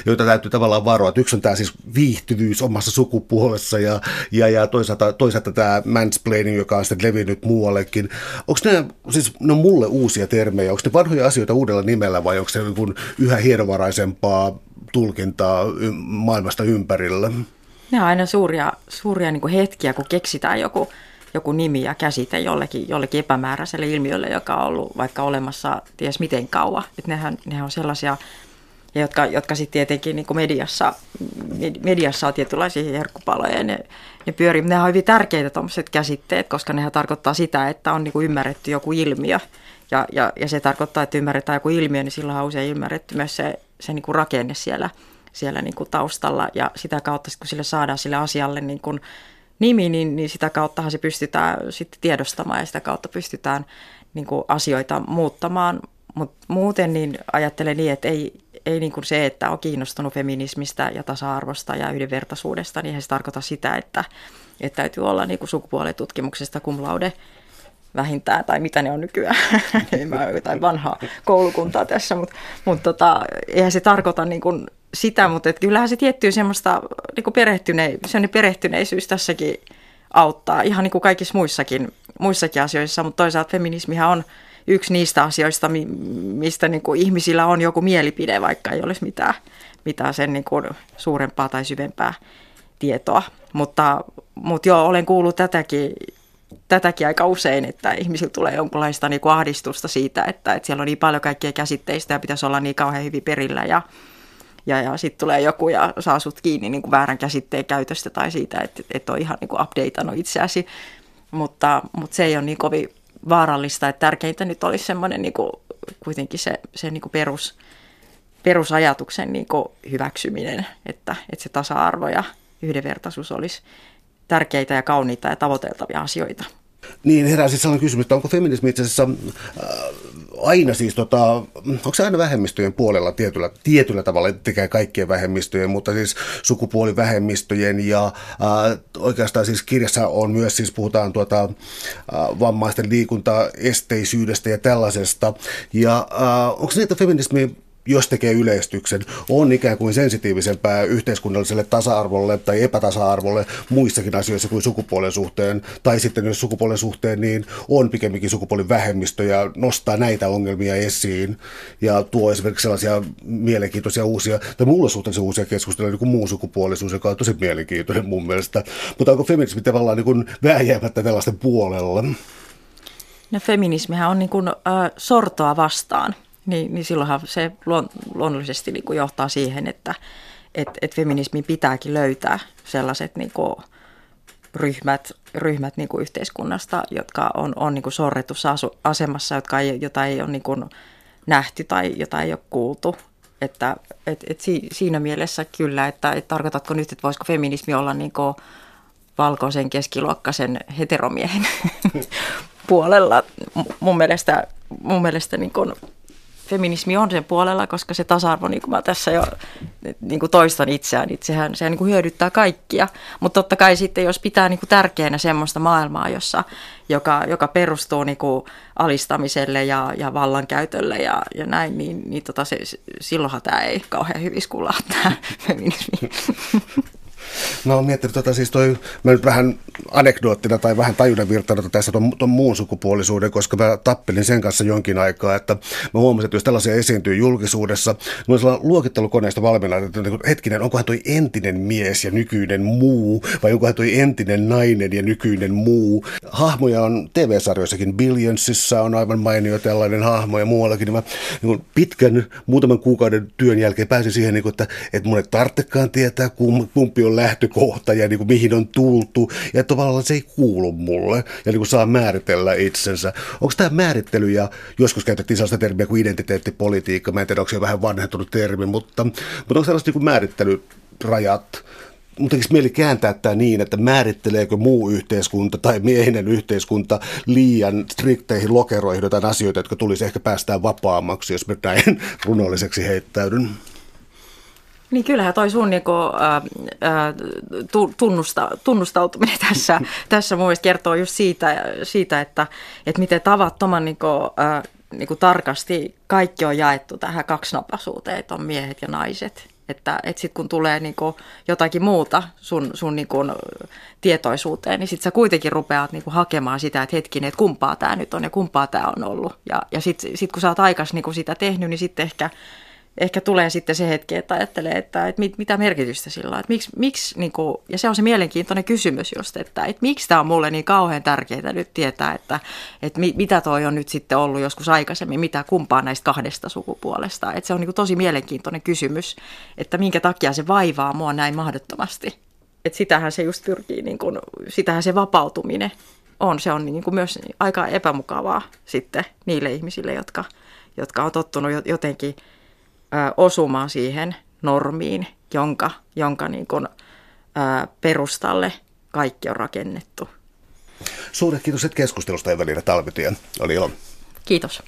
joita täytyy tavallaan varoa. Yksi on tämä siis viihtyvyys omassa sukupuolessa ja, ja, ja toisaalta, toisaalta tämä mansplaining, joka on sitten levinnyt muuallekin. Onko ne, siis ne on mulle uusia termejä, onko ne vanhoja asioita uudella nimellä vai onko se niin yhä hienovaraisempaa tulkintaa maailmasta ympärillä? Ne on aina suuria, suuria niin hetkiä, kun keksitään joku, joku nimi ja käsite jollekin, jollekin epämääräiselle ilmiölle, joka on ollut vaikka olemassa ties miten kauan. Että nehän, nehän on sellaisia ja jotka, jotka sitten tietenkin niin kuin mediassa, mediassa on tietynlaisia herkkupaloja ja ne, ne pyörii. Ne on hyvin tärkeitä tuommoiset käsitteet, koska nehän tarkoittaa sitä, että on niin kuin ymmärretty joku ilmiö. Ja, ja, ja se tarkoittaa, että ymmärretään joku ilmiö, niin silloin on usein ymmärretty myös se, se niin kuin rakenne siellä, siellä niin kuin taustalla. Ja sitä kautta, kun sille saadaan sille asialle niin kuin nimi, niin, niin sitä kauttahan se pystytään sitten tiedostamaan ja sitä kautta pystytään niin kuin asioita muuttamaan. Mutta muuten niin ajattelen niin, että ei, ei niin kuin se, että on kiinnostunut feminismistä ja tasa-arvosta ja yhdenvertaisuudesta, niin se tarkoita sitä, että, että täytyy olla niin kuin sukupuolitutkimuksesta cum laude vähintään, tai mitä ne on nykyään, niin mä jotain vanhaa koulukuntaa tässä, mutta, mutta tota, eihän se tarkoita niin kuin sitä, mutta että kyllähän se tiettyy semmoista niin kuin perehtyne, perehtyneisyys tässäkin auttaa, ihan niin kuin kaikissa muissakin, muissakin asioissa, mutta toisaalta feminismihan on yksi niistä asioista, mistä niin kuin ihmisillä on joku mielipide, vaikka ei olisi mitään, mitään sen niin kuin suurempaa tai syvempää tietoa. Mutta, mutta joo, olen kuullut tätäkin, tätäkin aika usein, että ihmisillä tulee jonkunlaista niin kuin ahdistusta siitä, että, että siellä on niin paljon kaikkia käsitteistä ja pitäisi olla niin kauhean hyvin perillä ja, ja, ja sitten tulee joku ja saa sut kiinni niin kuin väärän käsitteen käytöstä tai siitä, että, että on ihan niin kuin updateannut itseäsi. Mutta, mutta se ei ole niin kovin vaarallista, että tärkeintä nyt olisi semmoinen niin kuin, kuitenkin se, se niin kuin perus, perusajatuksen niin kuin hyväksyminen, että, että se tasa-arvo ja yhdenvertaisuus olisi tärkeitä ja kauniita ja tavoiteltavia asioita. Niin, herää siis sellainen kysymys, että onko feminismi itse asiassa äh, aina siis, tota, onko se aina vähemmistöjen puolella tietyllä, tietyllä tavalla, tekee kaikkien vähemmistöjen, mutta siis sukupuolivähemmistöjen ja äh, oikeastaan siis kirjassa on myös, siis puhutaan tuota, äh, vammaisten liikuntaesteisyydestä ja tällaisesta. Ja äh, onko se että feminismi jos tekee yleistyksen, on ikään kuin sensitiivisempää yhteiskunnalliselle tasa-arvolle tai epätasa-arvolle muissakin asioissa kuin sukupuolen suhteen. Tai sitten jos sukupuolen suhteen, niin on pikemminkin sukupuolin vähemmistö ja nostaa näitä ongelmia esiin ja tuo esimerkiksi sellaisia mielenkiintoisia uusia, tai mulle suhteellisen uusia keskusteluja, niin kuin muun sukupuolisuus, joka on tosi mielenkiintoinen mun mielestä. Mutta onko feminismi tavallaan niin vääjäämättä tällaisten puolella? No feminismihän on niin kuin, äh, sortoa vastaan niin, niin silloinhan se luonnollisesti niin kuin johtaa siihen, että et, et feminismin pitääkin löytää sellaiset niin kuin ryhmät, ryhmät niin kuin yhteiskunnasta, jotka on, on niin kuin sorretussa asemassa, jotka ei, jota ei ole niin kuin nähty tai jota ei ole kuultu. Että et, et si, siinä mielessä kyllä, että et tarkoitatko nyt, että voisiko feminismi olla niin kuin valkoisen keskiluokkaisen heteromiehen puolella. Mun mielestä, mun mielestä niin kuin feminismi on sen puolella, koska se tasa-arvo, niin kuin mä tässä jo niin kuin toistan itseään, niin sehän, sehän niin kuin hyödyttää kaikkia. Mutta totta kai sitten, jos pitää niin kuin tärkeänä semmoista maailmaa, jossa, joka, joka perustuu niin kuin alistamiselle ja, ja vallankäytölle ja, ja näin, niin, niin tota se, silloinhan tämä ei kauhean hyvin skullaa tämä feminismi. Oon miettinyt tota siis toi, mä nyt vähän anekdoottina tai vähän tajunnan virtana tässä ton, ton muun sukupuolisuuden, koska mä tappelin sen kanssa jonkin aikaa, että mä huomasin, että jos tällaisia esiintyy julkisuudessa, niin sellainen luokittelukoneesta valmiina, että niin hetkinen, onkohan toi entinen mies ja nykyinen muu, vai onkohan toi entinen nainen ja nykyinen muu. Hahmoja on TV-sarjoissakin, Billionsissa on aivan mainio tällainen hahmo ja muuallakin, niin mä niin pitkän muutaman kuukauden työn jälkeen pääsin siihen, niin kuin, että, että mun ei tarvitsekaan tietää, kumpi on lähtökohta ja niin kuin mihin on tultu, ja tavallaan se ei kuulu mulle, ja niin kuin saa määritellä itsensä. Onko tämä määrittely, ja joskus käytettiin sellaista termiä kuin identiteettipolitiikka, mä en tiedä, onko se vähän vanhentunut termi, mutta, mutta onko sellaista niin määrittelyrajat, mutta eikö mieli kääntää tämä niin, että määritteleekö muu yhteiskunta tai miehinen yhteiskunta liian strikteihin lokeroihin jotain asioita, jotka tulisi ehkä päästää vapaammaksi, jos mä näin runolliseksi heittäydyn? Niin kyllähän toi sun niin kuin, ää, tunnusta, tunnustautuminen tässä, tässä mun mielestä kertoo just siitä, siitä että, että miten tavattoman niin kuin, ää, niin kuin tarkasti kaikki on jaettu tähän kaksinapaisuuteen, että on miehet ja naiset. Että, että sitten kun tulee niin kuin jotakin muuta sun, sun niin kuin tietoisuuteen, niin sitten sä kuitenkin rupeat niin kuin hakemaan sitä, että hetkinen, että kumpaa tämä nyt on ja kumpaa tämä on ollut. Ja, ja sitten sit kun sä oot aikas niin kuin sitä tehnyt, niin sitten ehkä ehkä tulee sitten se hetki, että ajattelee, että, että mit, mitä merkitystä sillä on. Että miksi, miksi, niin kuin, ja se on se mielenkiintoinen kysymys just, että, että miksi tämä on mulle niin kauhean tärkeää nyt tietää, että, että mit, mitä toi on nyt sitten ollut joskus aikaisemmin, mitä kumpaa näistä kahdesta sukupuolesta. Että se on niin kuin tosi mielenkiintoinen kysymys, että minkä takia se vaivaa mua näin mahdottomasti. Että sitähän se just pyrkii, niin kuin, sitähän se vapautuminen on. Se on niin kuin myös aika epämukavaa sitten niille ihmisille, jotka, jotka on tottunut jotenkin – osumaan siihen normiin, jonka, jonka niin kuin, perustalle kaikki on rakennettu. Suuret kiitos keskustelusta Evelina Talvitie. Oli ilo. Kiitos.